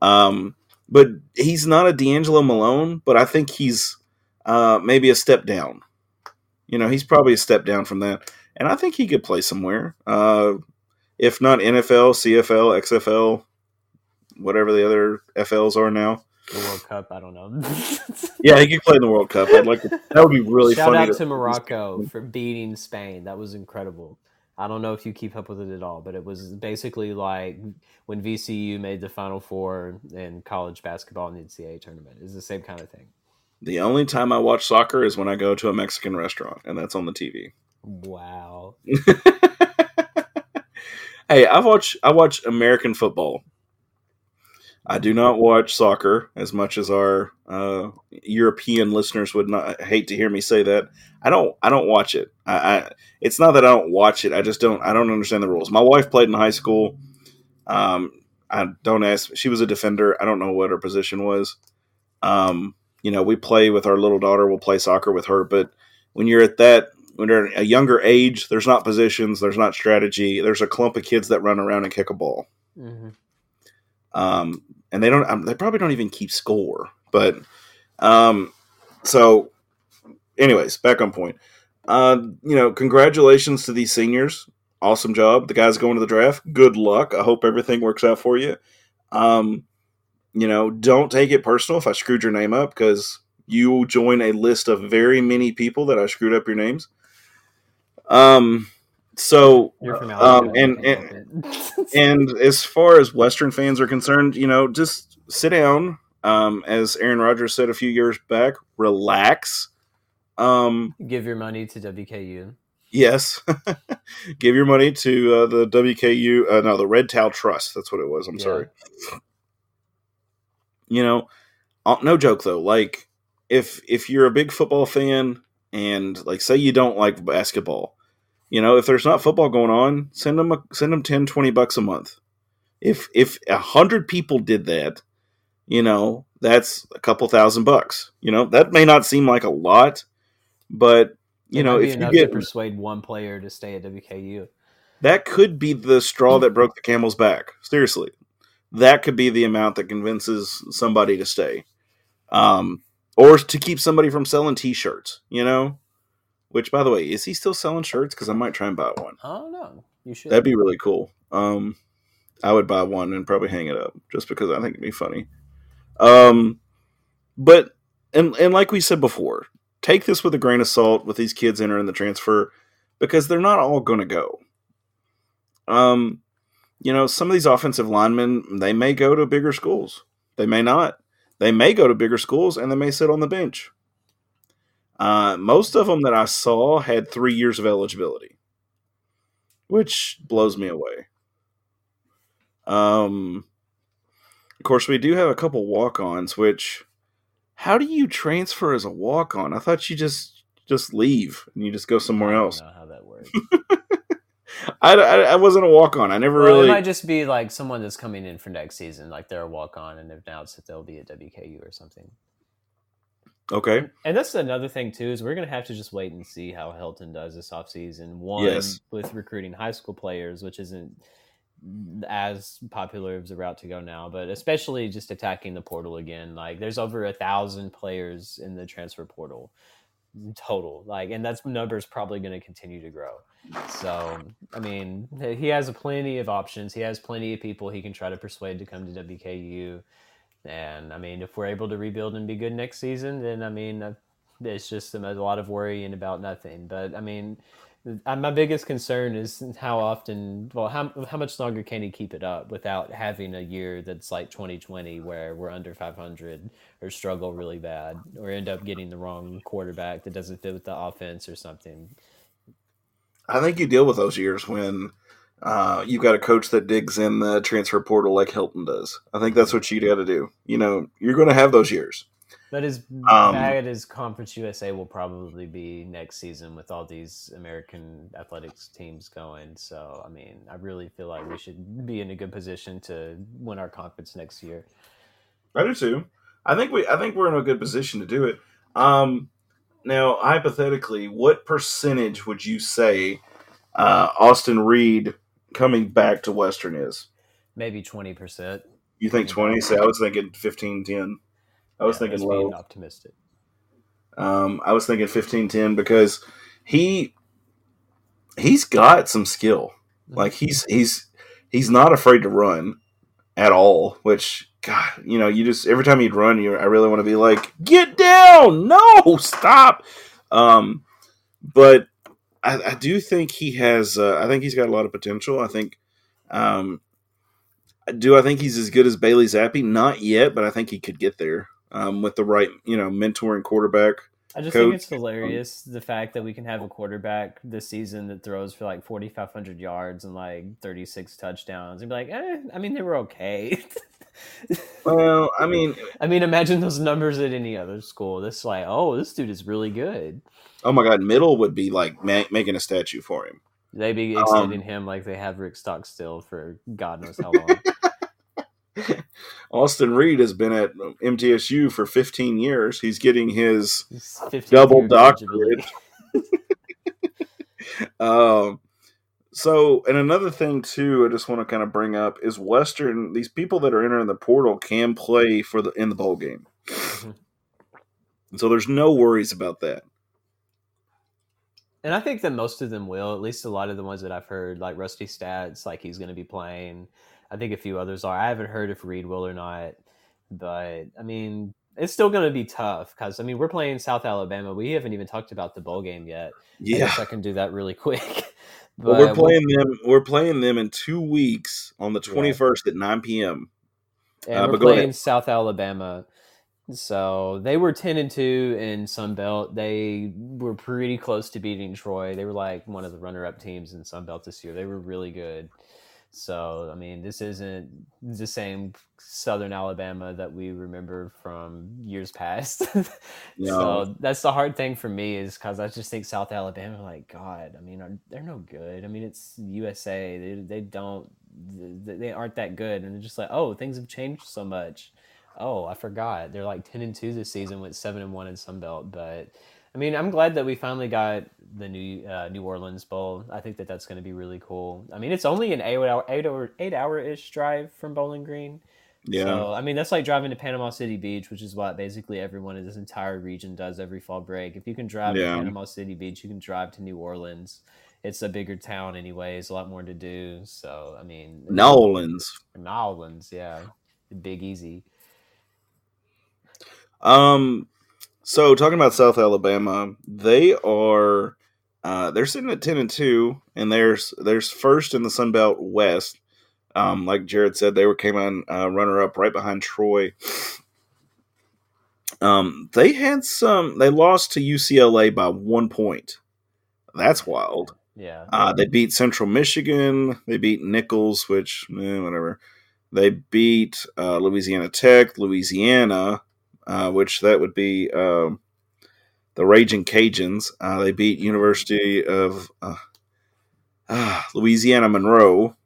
Um, but he's not a D'Angelo Malone, but I think he's uh, maybe a step down. You know, he's probably a step down from that, and I think he could play somewhere. Uh, if not NFL, CFL, XFL, whatever the other FLs are now. The World Cup, I don't know. Yeah, he could play in the World Cup. I'd like to, that would be really Shout funny. out to- to Morocco for beating Spain. That was incredible. I don't know if you keep up with it at all, but it was basically like when VCU made the Final Four in college basketball in the NCAA tournament. It's the same kind of thing. The only time I watch soccer is when I go to a Mexican restaurant, and that's on the TV. Wow. hey, I watch I watch American football. I do not watch soccer as much as our uh, European listeners would not hate to hear me say that. I don't I don't watch it. I, I it's not that I don't watch it. I just don't I don't understand the rules. My wife played in high school. Um, I don't ask. She was a defender. I don't know what her position was. Um, you know, we play with our little daughter. We'll play soccer with her. But when you're at that, when you're at a younger age, there's not positions. There's not strategy. There's a clump of kids that run around and kick a ball. hmm Um, and they don't. Um, they probably don't even keep score. But um, so, anyways, back on point. Uh, you know, congratulations to these seniors. Awesome job. The guys going to the draft. Good luck. I hope everything works out for you. Um, you know, don't take it personal if I screwed your name up because you join a list of very many people that I screwed up your names. Um, so You're from um, and, and and as far as Western fans are concerned, you know, just sit down. Um, as Aaron Rodgers said a few years back, relax. Um, give your money to WKU. yes, give your money to uh, the WKU, uh, no, the Red Towel Trust. That's what it was. I'm Yeah. sorry. You know, uh, no joke though. Like, if if you're a big football fan and like say you don't like basketball, you know, if there's not football going on, send them a, send them 10, 20 bucks a month. If if a hundred people did that, you know, that's a couple thousand bucks. You know, that may not seem like a lot, but you It know, if you get to persuade one player to stay at WKU. that could be the straw that broke the camel's back. Seriously, that could be the amount that convinces somebody to stay, um, or to keep somebody from selling T-shirts. You know, which by the way, is he still selling shirts? Because I might try and buy one. I don't know. You should. That'd be really cool. Um, I would buy one and probably hang it up just because I think it'd be funny. Um, but and and like we said before, take this with a grain of salt with these kids entering the transfer because they're not all going to go. Um, you know, some of these offensive linemen they may go to bigger schools. They may not. They may go to bigger schools and they may sit on the bench. Uh, most of them that I saw had three years of eligibility, which blows me away. Um, of course, we do have a couple walk-ons. Which, how do you transfer as a walk-on? I thought you just just leave and you just go somewhere I don't else. know how that works. I, I, I wasn't a walk-on. I never Well, really. It might just be like someone that's coming in for next season, like they're a walk on and they've announced that they'll be at WKU or something. Okay. And that's another thing too is we're gonna have to just wait and see how Helton does this offseason. One Yes. with recruiting high school players, which isn't as popular as the route to go now, but especially just attacking the portal again. Like there's over a thousand players in the transfer portal total. Like and that's numbers probably gonna continue to grow. So I mean he has plenty of options. He has plenty of people he can try to persuade to come to WKU. And I mean, if we're able to rebuild and be good next season, then I mean, uh, it's just a lot of worrying about nothing. But I mean, uh, my biggest concern is how often, well, how, how much longer can he keep it up without having a year that's like 2020 where we're under 500 or struggle really bad or end up getting the wrong quarterback that doesn't fit with the offense or something. I think you deal with those years when uh, you've got a coach that digs in the transfer portal like Helton does. I think that's what you got to do. You know, you're going to have those years. But as Um, bad as Conference USA will probably be next season with all these American athletics teams going. So, I mean, I really feel like we should be in a good position to win our conference next year. I do too. I think we I think we're in a good position to do it. Um, now, hypothetically, what percentage would you say uh, Austin Reed coming back to Western is? Maybe 20%. You think twenty? See, I was thinking 15, 10. I was Yeah, thinking low. being optimistic. Um, I was thinking fifteen ten because he he's got some skill. Like he's he's he's not afraid to run at all. Which God, you know, you just every time he'd run, you I really want to be like, get down, no, stop. Um, but I, I do think he has. Uh, I think he's got a lot of potential. I think. Um, do I think he's as good as Bailey Zappe? Not yet, but I think he could get there um, with the right, you know, mentoring quarterback. I just coach. think it's hilarious the fact that we can have a quarterback this season that throws for like 4,500 yards and like 36 touchdowns and be like, eh, I mean, they were okay. Well, I mean, I mean, imagine those numbers at any other school. This like, oh, this dude is really good. oh my God, middle would be like ma- making a statue for him. They'd be Um, extending him like they have Rick Stockstill for God knows how long. Austin Reed has been at MTSU for 15 years. He's getting his Double doctorate. Um, so, and another thing too, I just want to kind of bring up is Western. These people that are entering the portal can play for the in the bowl game, Mhm. so there's no worries about that. And I think that most of them will. At least a lot of the ones that I've heard, like Rusty Staats, like he's going to be playing. I think a few others are. I haven't heard if Reed will or not, but I mean, it's still going to be tough because I mean, we're playing South Alabama. We haven't even talked about the bowl game yet. I Yeah, guess I can do that really quick. But we're playing them. We're playing them in two weeks on the Yeah. 21st at 9 p.m. and uh, we're playing ahead. South Alabama. So they were ten and two in Sun Belt. They were pretty close to beating Troy. They were like one of the runner-up teams in Sun Belt this year. They were really good. So I mean, this isn't the same Southern Alabama that we remember from years past. No. So that's the hard thing for me is because I just think South Alabama, like God, I mean, are, they're no good. I mean, it's USA. They they don't they they aren't that good, and they're just like, oh, things have changed so much. Oh, I forgot. They're like ten and two this season, went seven and one in Sun Belt. But I mean, I'm glad that we finally got the new uh, New Orleans Bowl. I think that that's going to be really cool. I mean, it's only an eight hour eight hour eight hour ish drive from Bowling Green. Yeah, So I mean, that's like driving to Panama City Beach, which is what basically everyone in this entire region does every fall break. If you can drive Yeah. to Panama City Beach, you can drive to New Orleans. It's a bigger town, anyways. A lot more to do. So I mean, Nolans. New Orleans, yeah, Big Easy. Um, so talking about South Alabama, they are uh, they're sitting at ten and two, and there's there's first in the Sun Belt West. Um, like Jared said, they were came on uh, runner up right behind Troy. Um, they had some. They lost to UCLA by one point. That's wild. Yeah, Uh, they beat Central Michigan. They beat Nicholls, which eh, whatever. They beat uh, Louisiana Tech, Louisiana, uh, which that would be um, the Raging Cajuns. Uh, they beat University of uh, ah, Louisiana Monroe,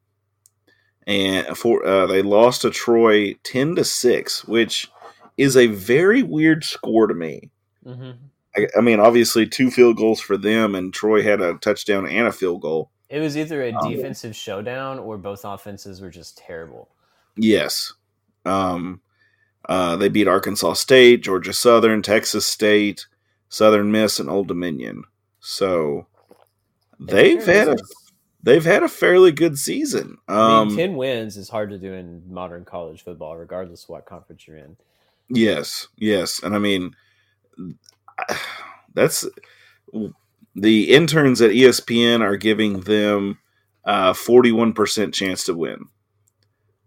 and for uh, they lost to Troy ten to six, which is a very weird score to me. hmm I, I mean, obviously two field goals for them, and Troy had a touchdown and a field goal. it was either a Um, defensive showdown or both offenses were just terrible. Yes. Um, uh, they beat Arkansas State, Georgia Southern, Texas State, Southern Miss, and Old Dominion. So they've had a they've had a fairly good season. I mean, Um, ten wins is hard to do in modern college football, regardless of what conference you're in. yes, yes, and I mean that's the interns at ESPN are giving them a forty one percent chance to win.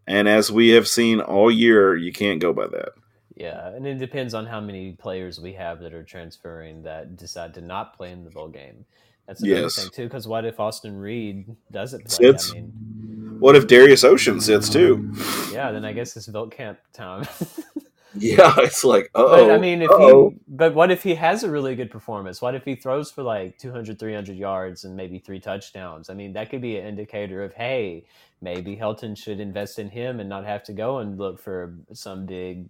And as we have seen all year, you can't go by that. Yeah, and it depends on how many players we have that are transferring that decide to not play in the bowl game. That's another Yes. thing too. Because what if Austin Reed doesn't play? Sits. I mean, What if Darius Ocean sits too? yeah, then I guess it's Veltkamp time. Yeah, it's like, oh, but I mean, if uh-oh. he, but what if he has a really good performance? What if he throws for like 200, 300 yards and maybe three touchdowns? I mean, that could be an indicator of hey, maybe Helton should invest in him and not have to go and look for some big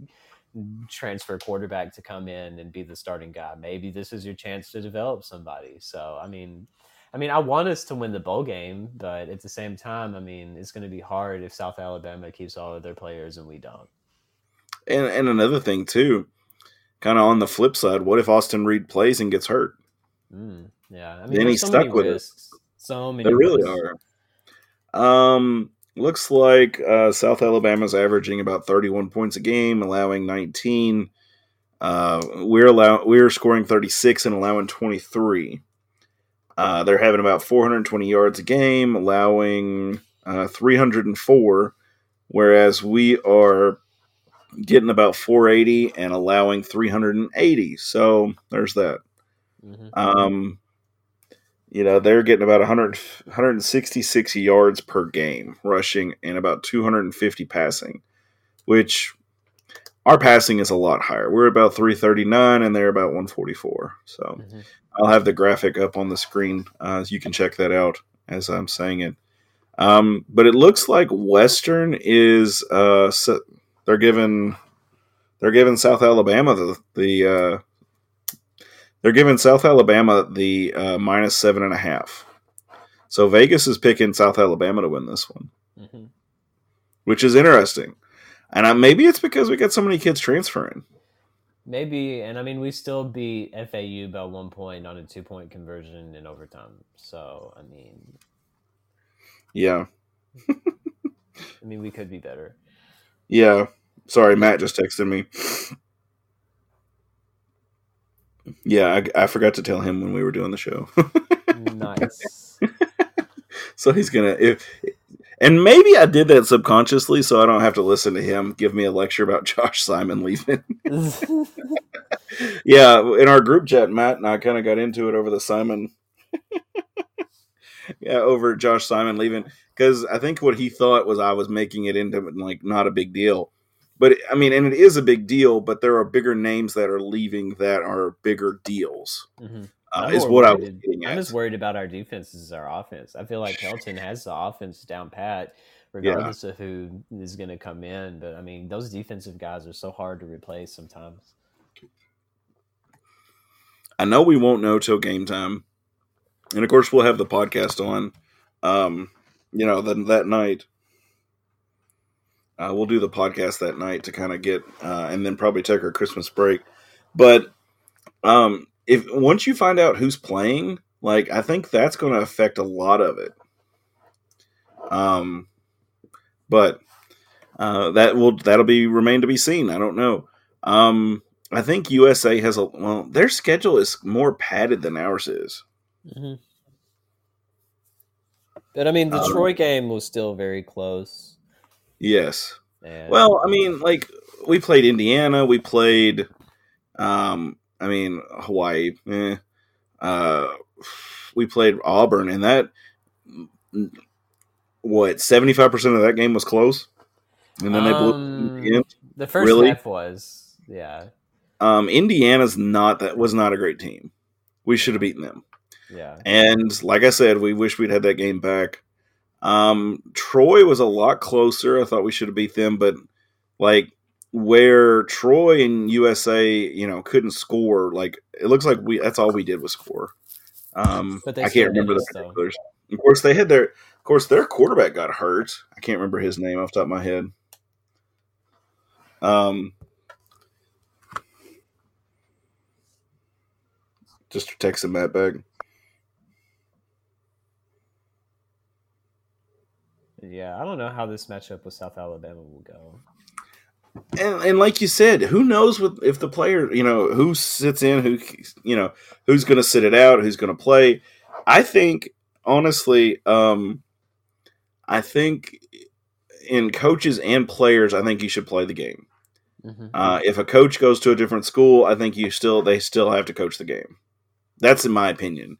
transfer quarterback to come in and be the starting guy. Maybe this is your chance to develop somebody. So, I mean, I mean, I want us to win the bowl game, but at the same time, I mean, it's going to be hard if South Alabama keeps all of their players and we don't. And and another thing too, kind of on the flip side, what if Austin Reed plays and gets hurt? Mm, yeah, I mean, Then he's so stuck with it. So many. They really risks. are. Um, looks like uh, South Alabama's averaging about 31 points a game, allowing 19. Uh, we're allow we're scoring 36 and allowing 23. Uh, they're having about 420 yards a game, allowing uh, 304, whereas we are getting about 480 and allowing 380. So there's that. Mhm. Um, you know, they're getting about 100, 166 yards per game rushing and about 250 passing, which our passing is a lot higher. We're about 339 and they're about 144. So Mhm. I'll have the graphic up on the screen. Uh, you can check that out as I'm saying it. Um, but it looks like Western is uh, they're giving they're giving South Alabama the the uh, they're giving South Alabama the uh, minus seven and a half. So Vegas is picking South Alabama to win this one, Mhm. which is interesting. And maybe it's because we got so many kids transferring. Maybe, and I mean, we still beat FAU by one point on a two point conversion in overtime. So, I mean, Yeah, I mean, we could be better. Yeah. Sorry, Matt just texted me. Yeah, I, I forgot to tell him when we were doing the show. nice. so he's gonna if and maybe I did that subconsciously so I don't have to listen to him give me a lecture about Josh Simon leaving. yeah, in our group chat, Matt and I kind of got into it over the Simon. yeah, over Josh Simon leaving because I think what he thought was I was making it into like not a big deal, but I mean, and it is a big deal. But there are bigger names that are leaving that are bigger deals. Mhm. Uh, is what I was worried- getting I'm just worried about our defense as our offense. I feel like Helton has the offense down pat, regardless of who is going to come in. But I mean, those defensive guys are so hard to replace sometimes. I know we won't know till game time, and of course we'll have the podcast on. Um, you know, then that night, uh, we'll do the podcast that night to kind of get, uh, and then probably take our Christmas break. But um, if once you find out who's playing, like I think that's going to affect a lot of it. Um, but uh, that will that'll be remain to be seen. I don't know. Um, I think USA has a well, their schedule is more padded than ours is. Hmm But I mean, the Um, Troy game was still very close. Yes. And Well, I mean, like we played Indiana, we played, um, I mean Hawaii. Eh. Uh, we played Auburn, and that what seventy five percent of that game was close, and then they blew. Um, the the first really? half was, yeah, Um, Indiana's not that was not a great team. We should have beaten them. Yeah. And like I said, we wish we'd had that game back. Um, Troy was a lot closer. I thought we should have beat them, but like where Troy and USA, you know, couldn't score, like it looks like we that's all we did was score. Um, But they I can't remember the us, though. particulars. Of course, they had their, of course, their quarterback got hurt. I can't remember his name off the top of my head. Um, just texting Matt back. Yeah, I don't know how this matchup with South Alabama will go. and, and like you said, who knows what if the player, you know, who sits in, who you know, who's going to sit it out, who's going to play. I think honestly, um, I think in coaches and players, I think you should play the game. Mhm. Uh, if a coach goes to a different school, I think you still they still have to coach the game. That's in my opinion.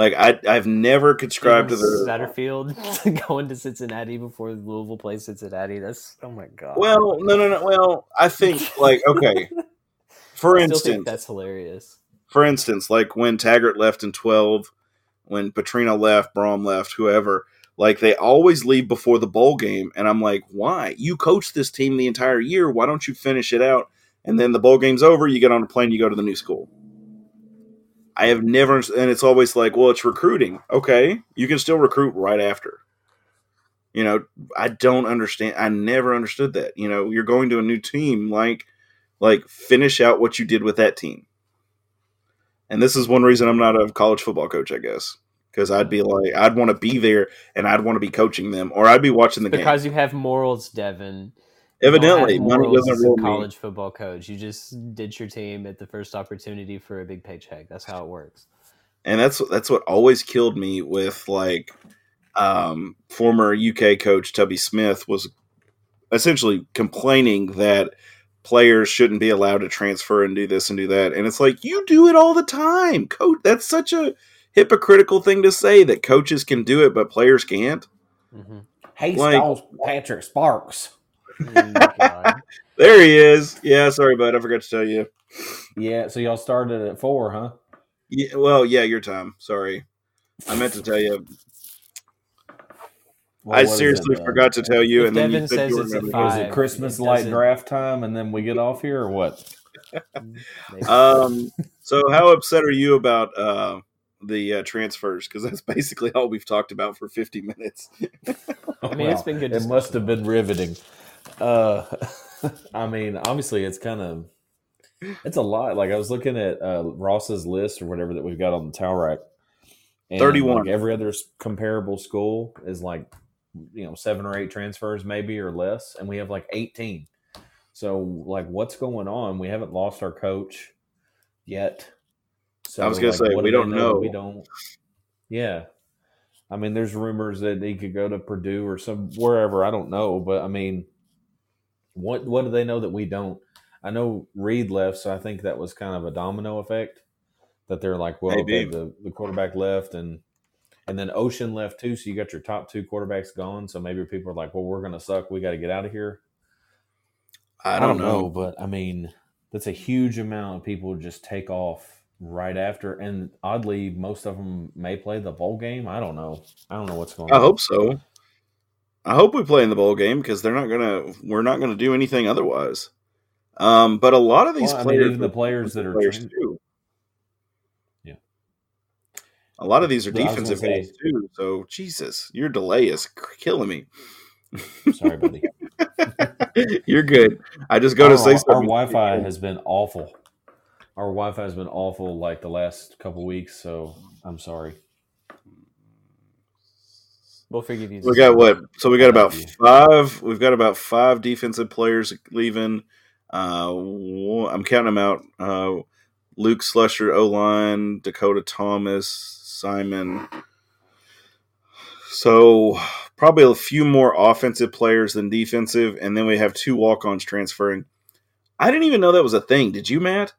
Like I, I've never subscribed to the Satterfield going to Cincinnati before Louisville plays Cincinnati. That's oh my god. well, no, no, no. Well, I think like okay. For instance, that's hilarious. for instance, like when Taggart left in 12, when Petrino left, Brohm left, whoever, like they always leave before the bowl game. And I'm like, why? You coach this team the entire year. Why don't you finish it out? And then the bowl game's over, you get on a plane, you go to the new school. I have never, and it's always like, well, it's recruiting. Okay, you can still recruit right after. You know, I don't understand. I never understood that. You know, you're going to a new team, like, like finish out what you did with that team And this is one reason I'm not a college football coach, I guess, because I'd be like, I'd want to be there and I'd want to be coaching them, or I'd be watching the game. Because you have morals, Devin. You don't Evidently, have money morals doesn't as a rule me. college football coach. You just ditch your team at the first opportunity for a big paycheck. That's how it works. and that's that's what always killed me with like um, former UK coach Tubby Smith was essentially complaining that players shouldn't be allowed to transfer and do this and do that, and it's like you do it all the time, coach. That's such a hypocritical thing to say that coaches can do it but players can't. hmm Hey, Like- Stalls, Patrick Sparks. There he is. Yeah, sorry, bud. I forgot to tell you. Yeah, so y'all started at four, huh? Yeah, well, yeah, your time. Sorry, I meant to tell you. Well, I seriously it, uh, forgot to tell you, If and then you said says you it's at remembered. Is it Christmas it light draft time and then we get off here or what? Um, so how upset are you about uh, the uh, transfers? Because that's basically all we've talked about for 50 minutes. I mean, it's been good It must have been riveting. Uh, I mean, obviously, it's kind of it's a lot. Like I was looking at uh, Ross's list or whatever that we've got on the towel rack. And 31. Like every other comparable school is like you know seven or eight transfers maybe or less, and we have like eighteen. So like, what's going on? We haven't lost our coach yet. So I was gonna like, say, we do don't that know. We don't. Yeah, I mean, there's rumors that he could go to Purdue or some wherever. I don't know, but I mean, what what do they know that we don't? I know Reed left, so I think that was kind of a domino effect. That they're like, well, okay, the the quarterback left, and and then Ocean left too. So you got your top two quarterbacks gone. So maybe people are like, well, we're gonna suck. We got to get out of here. I don't, know. but I mean, that's a huge amount of people just take off right after, and oddly, most of them may play the bowl game. I don't know. I don't know what's going I on. I hope so. I hope we play in the bowl game because they're not gonna. We're not gonna do anything otherwise. Um, but a lot of these Well, I mean, players, even the players that are players trained- too. Yeah. A lot of these are Well, I was defensive say- too. So Jesus, your delay is killing me. Sorry, buddy. You're good. I just go our, to say something. our. Wi-Fi has been awful. Our Wi-Fi has been awful like the last couple weeks. So I'm sorry. We'll forgive you. We got what? So we got about five. We've got about five defensive players leaving. Uh, I'm counting them out. Uh, Luke Slusher, O line, Dakota Thomas, Simon. So probably a few more offensive players than defensive, and then we have two walk-ons transferring. I didn't even know that was a thing. Did you, Matt?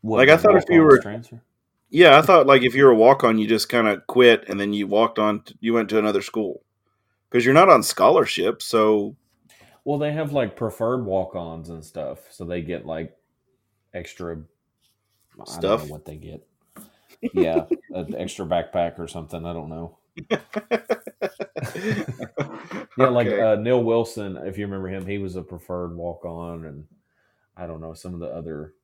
What, Like, I thought if you walk-ons were- transfer? Yeah, I thought like if you're a walk-on, you just kind of quit and then you walked on. You went to another school because you're not on scholarship. So Well, they have like preferred walk-ons and stuff, so they get like extra I don't Stuff? know what they get. Yeah, an extra backpack or something. I don't know. Yeah, like Okay. uh, Neil Wilson, if you remember him, he was a preferred walk-on, and I don't know some of the other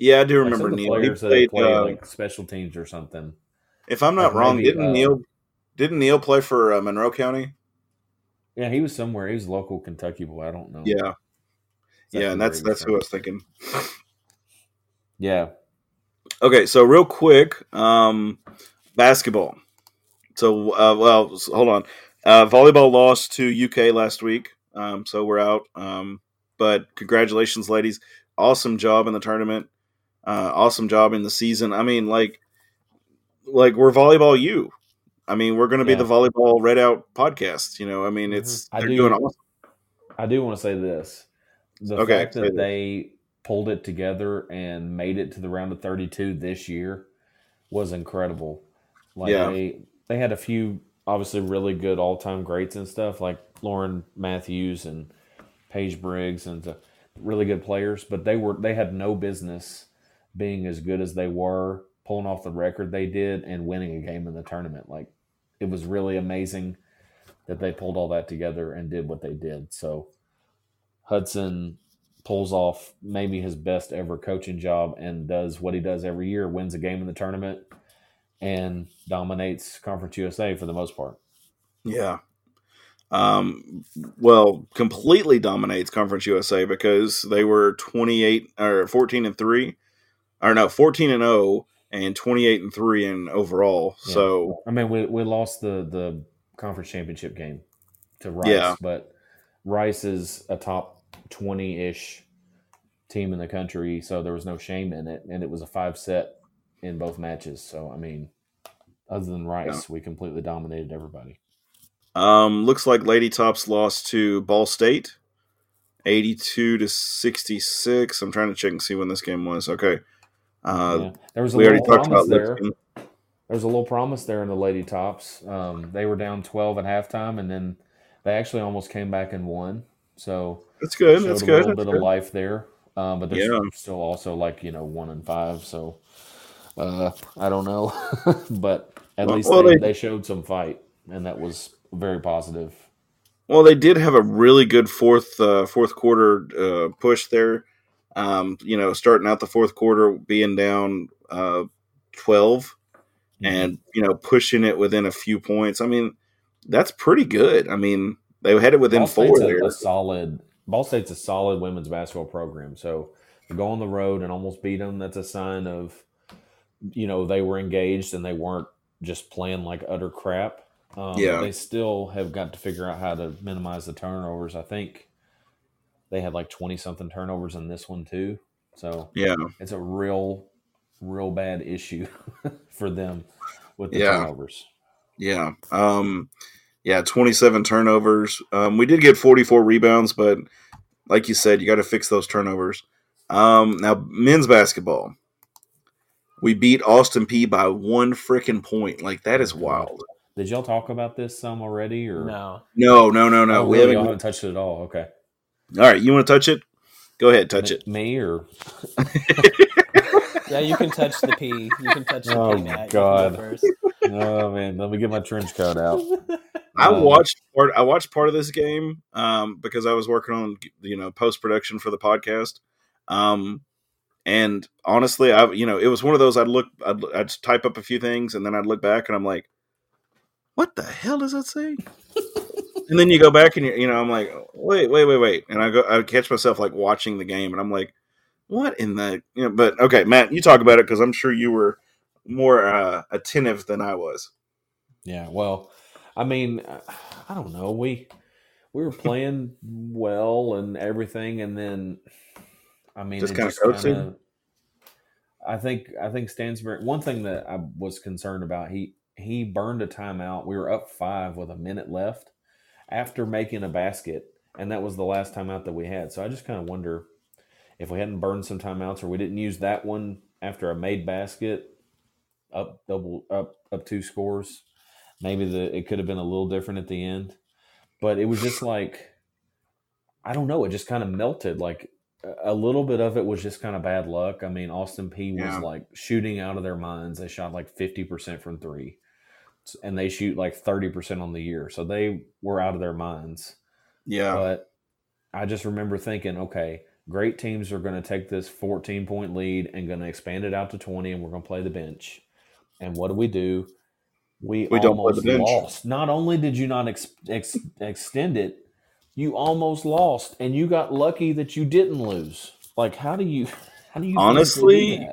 yeah, I do remember Neil. He played. play uh, like special teams or something. if I'm not like wrong, maybe, didn't uh, Neil didn't Neil play for uh, Monroe County? Yeah, he was somewhere. He was a local Kentucky boy. I don't know. Yeah, yeah, and that's that's who I was thinking. Yeah, Okay, so real quick, um, basketball. So, uh, well, hold on. Uh, volleyball lost to UK last week, um, so we're out. Um, but congratulations, ladies! Awesome job in the tournament. Uh, awesome job in the season. I mean, like, like we're volleyball you. I mean, we're going to be Yeah. the volleyball red out podcast. You know, I mean, it's I they're do- doing awesome. I do want to say this: the Okay, fact that they pulled it together and made it to the round of 32 this year was incredible. Like Yeah. they they had a few obviously really good all time greats and stuff like Lauren Matthews and Paige Briggs and the really good players, but they were they had no business being as good as they were, pulling off the record they did, and winning a game in the tournament. Like it was really amazing that they pulled all that together and did what they did. So Hudson pulls off maybe his best ever coaching job and does what he does every year, wins a game in the tournament, and dominates Conference USA for the most part. Yeah. Um, well, completely dominates Conference USA because they were 28 or 14 and 3 or no, fourteen and zero, and twenty eight and three in overall. Yeah. So I mean, we, we lost the the conference championship game to Rice, Yeah. but Rice is a top twenty ish team in the country, so there was no shame in it, and it was a five set in both matches. So I mean, other than Rice, we completely dominated everybody. um, looks like Lady Tops lost to Ball State, eighty two to sixty six. I'm trying to check and see when this game was. Okay. Uh, yeah. There was a we already little talked promise about there. Lipscomb. There was a little promise there in the Lady Tops. Um, they were down twelve at halftime, and then they actually almost came back and won. So That's good. That's a good. little That's bit good. of life there. Um, but they're Yeah. still also like you know one and five. So uh, I don't know, but at Well- least well, they, they- they showed some fight, and that was very positive. Well, they did have a really good fourth uh, fourth quarter uh, push there. Um, you know, starting out the fourth quarter being down uh, twelve, and you know pushing it within a few points. I mean, that's pretty good. I mean, they had it within Ball four State's a, there. a solid. Ball State's a solid women's basketball program. So to go on the road and almost beat them, that's a sign of, you know, they were engaged and they weren't just playing like utter crap. Um, Yeah. They still have got to figure out how to minimize the turnovers. I think they had like twenty something turnovers in this one too. So Yeah, it's a real, real bad issue for them with the Yeah. turnovers. yeah, um, yeah. Twenty seven turnovers. Um, we did get forty four rebounds, but like you said, you got to fix those turnovers. Um, now, men's basketball. We beat Austin Peay by one freaking point. Like that is wild. Did y'all talk about this some already or No. No, no, no, no. Oh, we really? haven't. Haven't touched it at all. Okay. All right, you want to touch it? Go ahead, touch it. Me or Yeah, you can touch the P. You can touch the Oh, P. Matt. You God. go oh man, let me get my trench coat out. I Uh, watched part. I watched part of this game um, because I was working on you know post production for the podcast. Um, and honestly, I you know it was one of those. I'd look, I'd, I'd type up a few things, and then I'd look back, and I'm like, "What the hell does that say?" And then you go back, and you, you know, I'm like, "Wait, wait, wait, wait," and I go, I catch myself like watching the game, and I'm like, "What in the?" You know, but okay, Matt, you talk about it because I'm sure you were more uh, attentive than I was. Yeah, well, I mean, uh, I don't know. We we were playing well and everything, and then I mean, Just kinda coasting? kinda- I think I think Stansbury. One thing that I was concerned about he he burned a timeout. We were up five with a minute left after making a basket, and that was the last timeout that we had. So I just kind of wonder if we hadn't burned some timeouts or we didn't use that one after a made basket up double up up two scores. Maybe the it could have been a little different at the end. But it was just like i don't know it just kind of melted. Like a- little bit of it was just kind of bad luck. I mean austin peay was Yeah. like shooting out of their minds. They shot like 50% from three. S- and they shoot like 30% on the year so they were out of their minds Yeah, but I just remember thinking, okay, great teams are going to take this 14 point lead and going to expand it out to 20, and we're going to play the bench. And what do we do? We, We don't play almost the bench. lost. Not only did you not ex- ex- extend it, you almost lost, and you got lucky that you didn't lose. Like, how do you? How do you Honestly, do?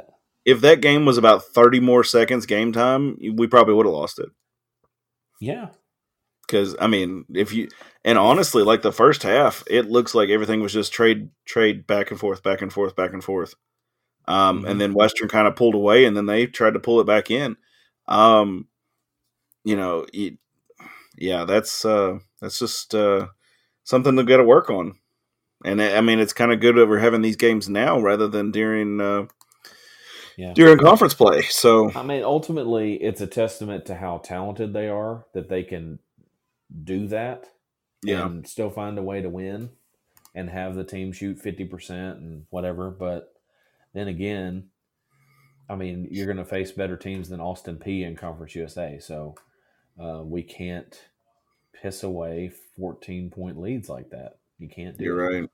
If that game was about 30 more seconds game time, we probably would have lost it. Yeah, Because I mean, if you and honestly, like the first half, it looks like everything was just trade, trade back and forth, back and forth, back and forth. Um, Mhm. And then Western kind of pulled away, and then they tried to pull it back in. Um, you know, it, yeah, that's uh, that's just uh, something to got to work on. And I I mean, it's kind of good that we're having these games now rather than during uh, yeah. during conference play. So I mean, ultimately, it's a testament to how talented they are that they can do that yeah, and still find a way to win and have the team shoot 50% and whatever. But then again, I mean, you're going to face better teams than Austin Peay in Conference USA. So uh, we can't piss away 14 point leads like that. You can't do You're it. right.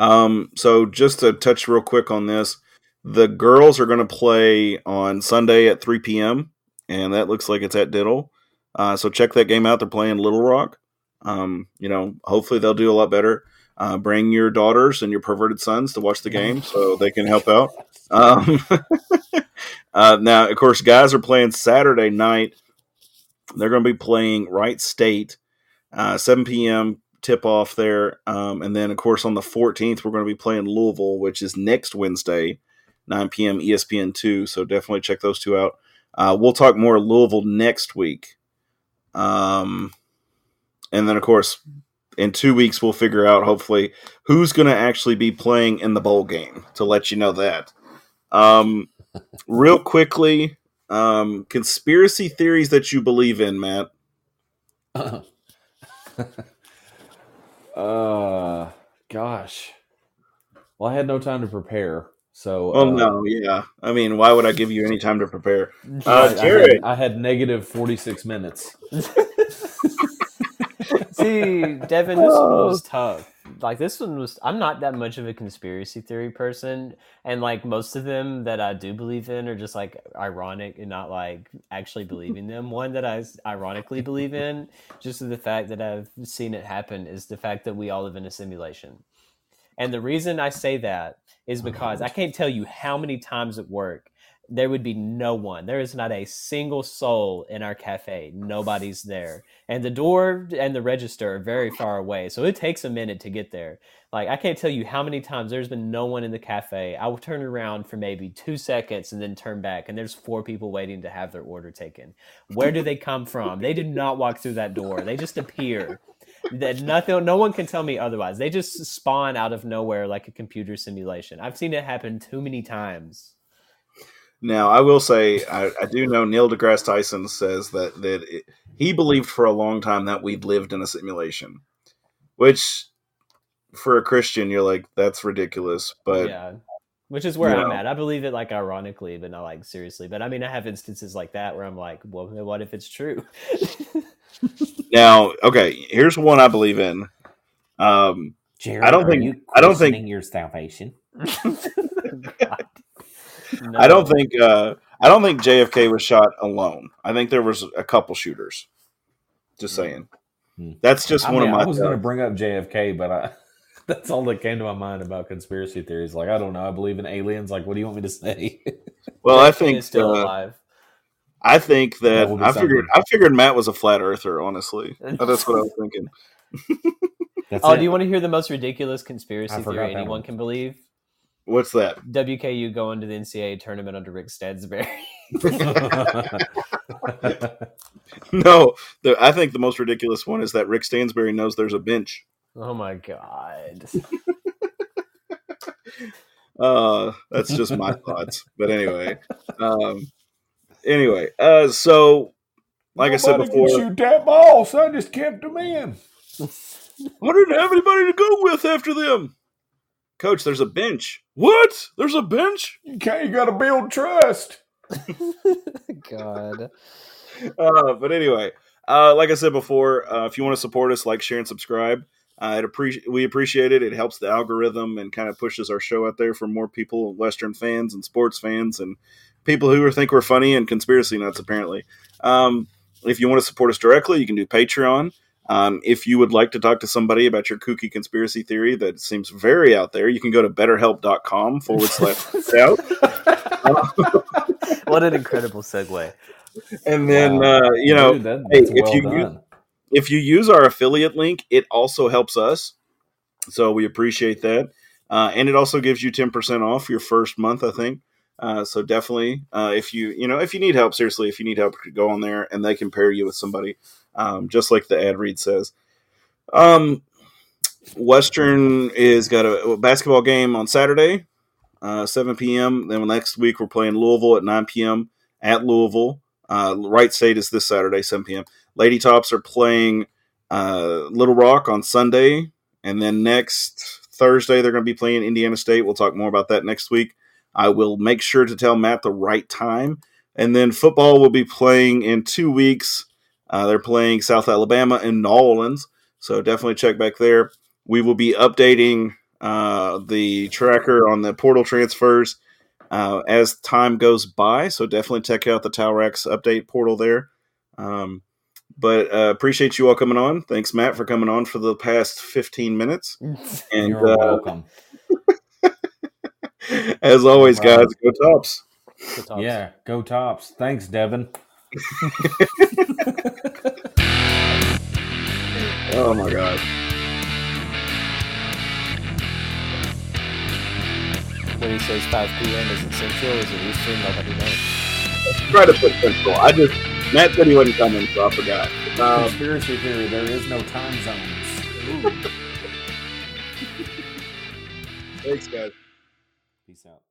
Um, so just to touch real quick on this, the girls are going to play on Sunday at 3 p.m. and that looks like it's at Diddle. Uh, so check that game out. They're playing Little Rock. Um, you know, hopefully they'll do a lot better. uh, bring your daughters and your perverted sons to watch the game so they can help out. Um, uh, now, of course, guys are playing Saturday night. They're going to be playing Wright State, uh, 7 p.m. tip off there. Um, and then, of course, on the 14th, we're going to be playing Louisville, which is next Wednesday, 9 p.m. ESPN 2. So definitely check those two out. Uh, we'll talk more Louisville next week. Um, and then, of course, in two weeks, we'll figure out, hopefully, who's going to actually be playing in the bowl game to let you know that. Um, real quickly, um, conspiracy theories that you believe in, Matt. uh, gosh. Well, I had no time to prepare, so. Oh uh, no, yeah. I mean, why would I give you any time to prepare? I, Uh, I had, I had negative forty six minutes. See, Devin, this one was tough. Like this one was. I'm not that much of a conspiracy theory person, and like most of them that I do believe in are just like ironic and not like actually believing them. One that I ironically believe in, just the fact that I've seen it happen, is the fact that we all live in a simulation. And the reason I say that is oh, because I can't tell you how many times at work there would be no one. There is not a single soul in our cafe. Nobody's there. And the door and the register are very far away. So it takes a minute to get there. Like, I can't tell you how many times there's been no one in the cafe. I will turn around for maybe two seconds and then turn back, and there's four people waiting to have their order taken. Where do they come from? They did not walk through that door, they just appear. That nothing, no one can tell me otherwise. They just spawn out of nowhere like a computer simulation. I've seen it happen too many times. Now, I will say, I, I do know Neil deGrasse Tyson says that that it, he believed for a long time that we'd lived in a simulation, which for a Christian, you're like, that's ridiculous. But yeah which is where i'm know. at i believe it like ironically but not like seriously but i mean i have instances like that where i'm like well what if it's true now, okay, here's one I believe in. Um, Jared, I don't think- you I don't think- your salvation. God. I don't think uh, I don't think JFK was shot alone. I think there was a couple shooters. Just saying. Hmm. That's just I one mean, of my. I was going to bring up JFK, but I, that's all that came to my mind about conspiracy theories. Like, I don't know. I believe in aliens. Like, what do you want me to say? well, I think still uh, alive I think that That I figured something. I figured Matt was a flat earther. Honestly, that's what I was thinking. Oh it. do you want to hear the most ridiculous conspiracy theory anyone one. can believe What's that? wku going to the ncaa tournament under rick stansbury No, the, I think the most ridiculous one is that Rick Stansbury knows there's a bench. oh my god Uh, that's just my thoughts. But anyway, um, anyway, uh, so like I said Nobody before, can shoot that ball, so I just kept him in. I didn't have anybody to go with after them. Coach, there's a bench. What? There's a bench? You can't. You got to build trust. god Uh, but anyway, uh, like I said before, uh, if you want to support us, like, share, and subscribe. Uh, it appreci- we appreciate it. It helps the algorithm and kind of pushes our show out there for more people, Western fans and sports fans, and people who think we're funny and conspiracy nuts. Apparently, um, if you want to support us directly, you can do Patreon. Um, if you would like to talk to somebody about your kooky conspiracy theory that seems very out there, you can go to betterhelp.com forward slash out. what an incredible segue And then, Wow. uh, you know, Dude, that, hey, if well you done. If you use our affiliate link, it also helps us. So we appreciate that. Uh, and it also gives you 10% off your first month, I think. Uh, so definitely, uh, if you, you know, if you need help, seriously, if you need help, go on there and they can pair you with somebody, um, just like the ad read says. Um, Western is got a, basketball game on Saturday, uh, 7 p.m. Then next week we're playing Louisville at 9 p.m. at Louisville. Uh, Wright State is this Saturday, 7 p.m. Lady Tops are playing uh, Little Rock on Sunday, and then next Thursday they're going to be playing Indiana State. We'll talk more about that next week. I will make sure to tell Matt the right time, and then football will be playing in two weeks. Uh, they're playing South Alabama and New Orleans, so definitely check back there. We will be updating uh, the tracker on the portal transfers uh, as time goes by, so definitely check out the Talrex update portal there. Um, But uh, appreciate you all coming on. Thanks, Matt, for coming on for the past 15 minutes. And You're uh, welcome. as always, guys, go tops. Good talks. Yeah, go tops. Thanks, Devin. Oh my god. When he says 5 p.m. is it Central? Is it Eastern? Nobody knows. Try to put central. I just Matt said he wasn't coming, so I forgot. Um, Conspiracy theory: there is no time zones. thanks, guys. Peace out.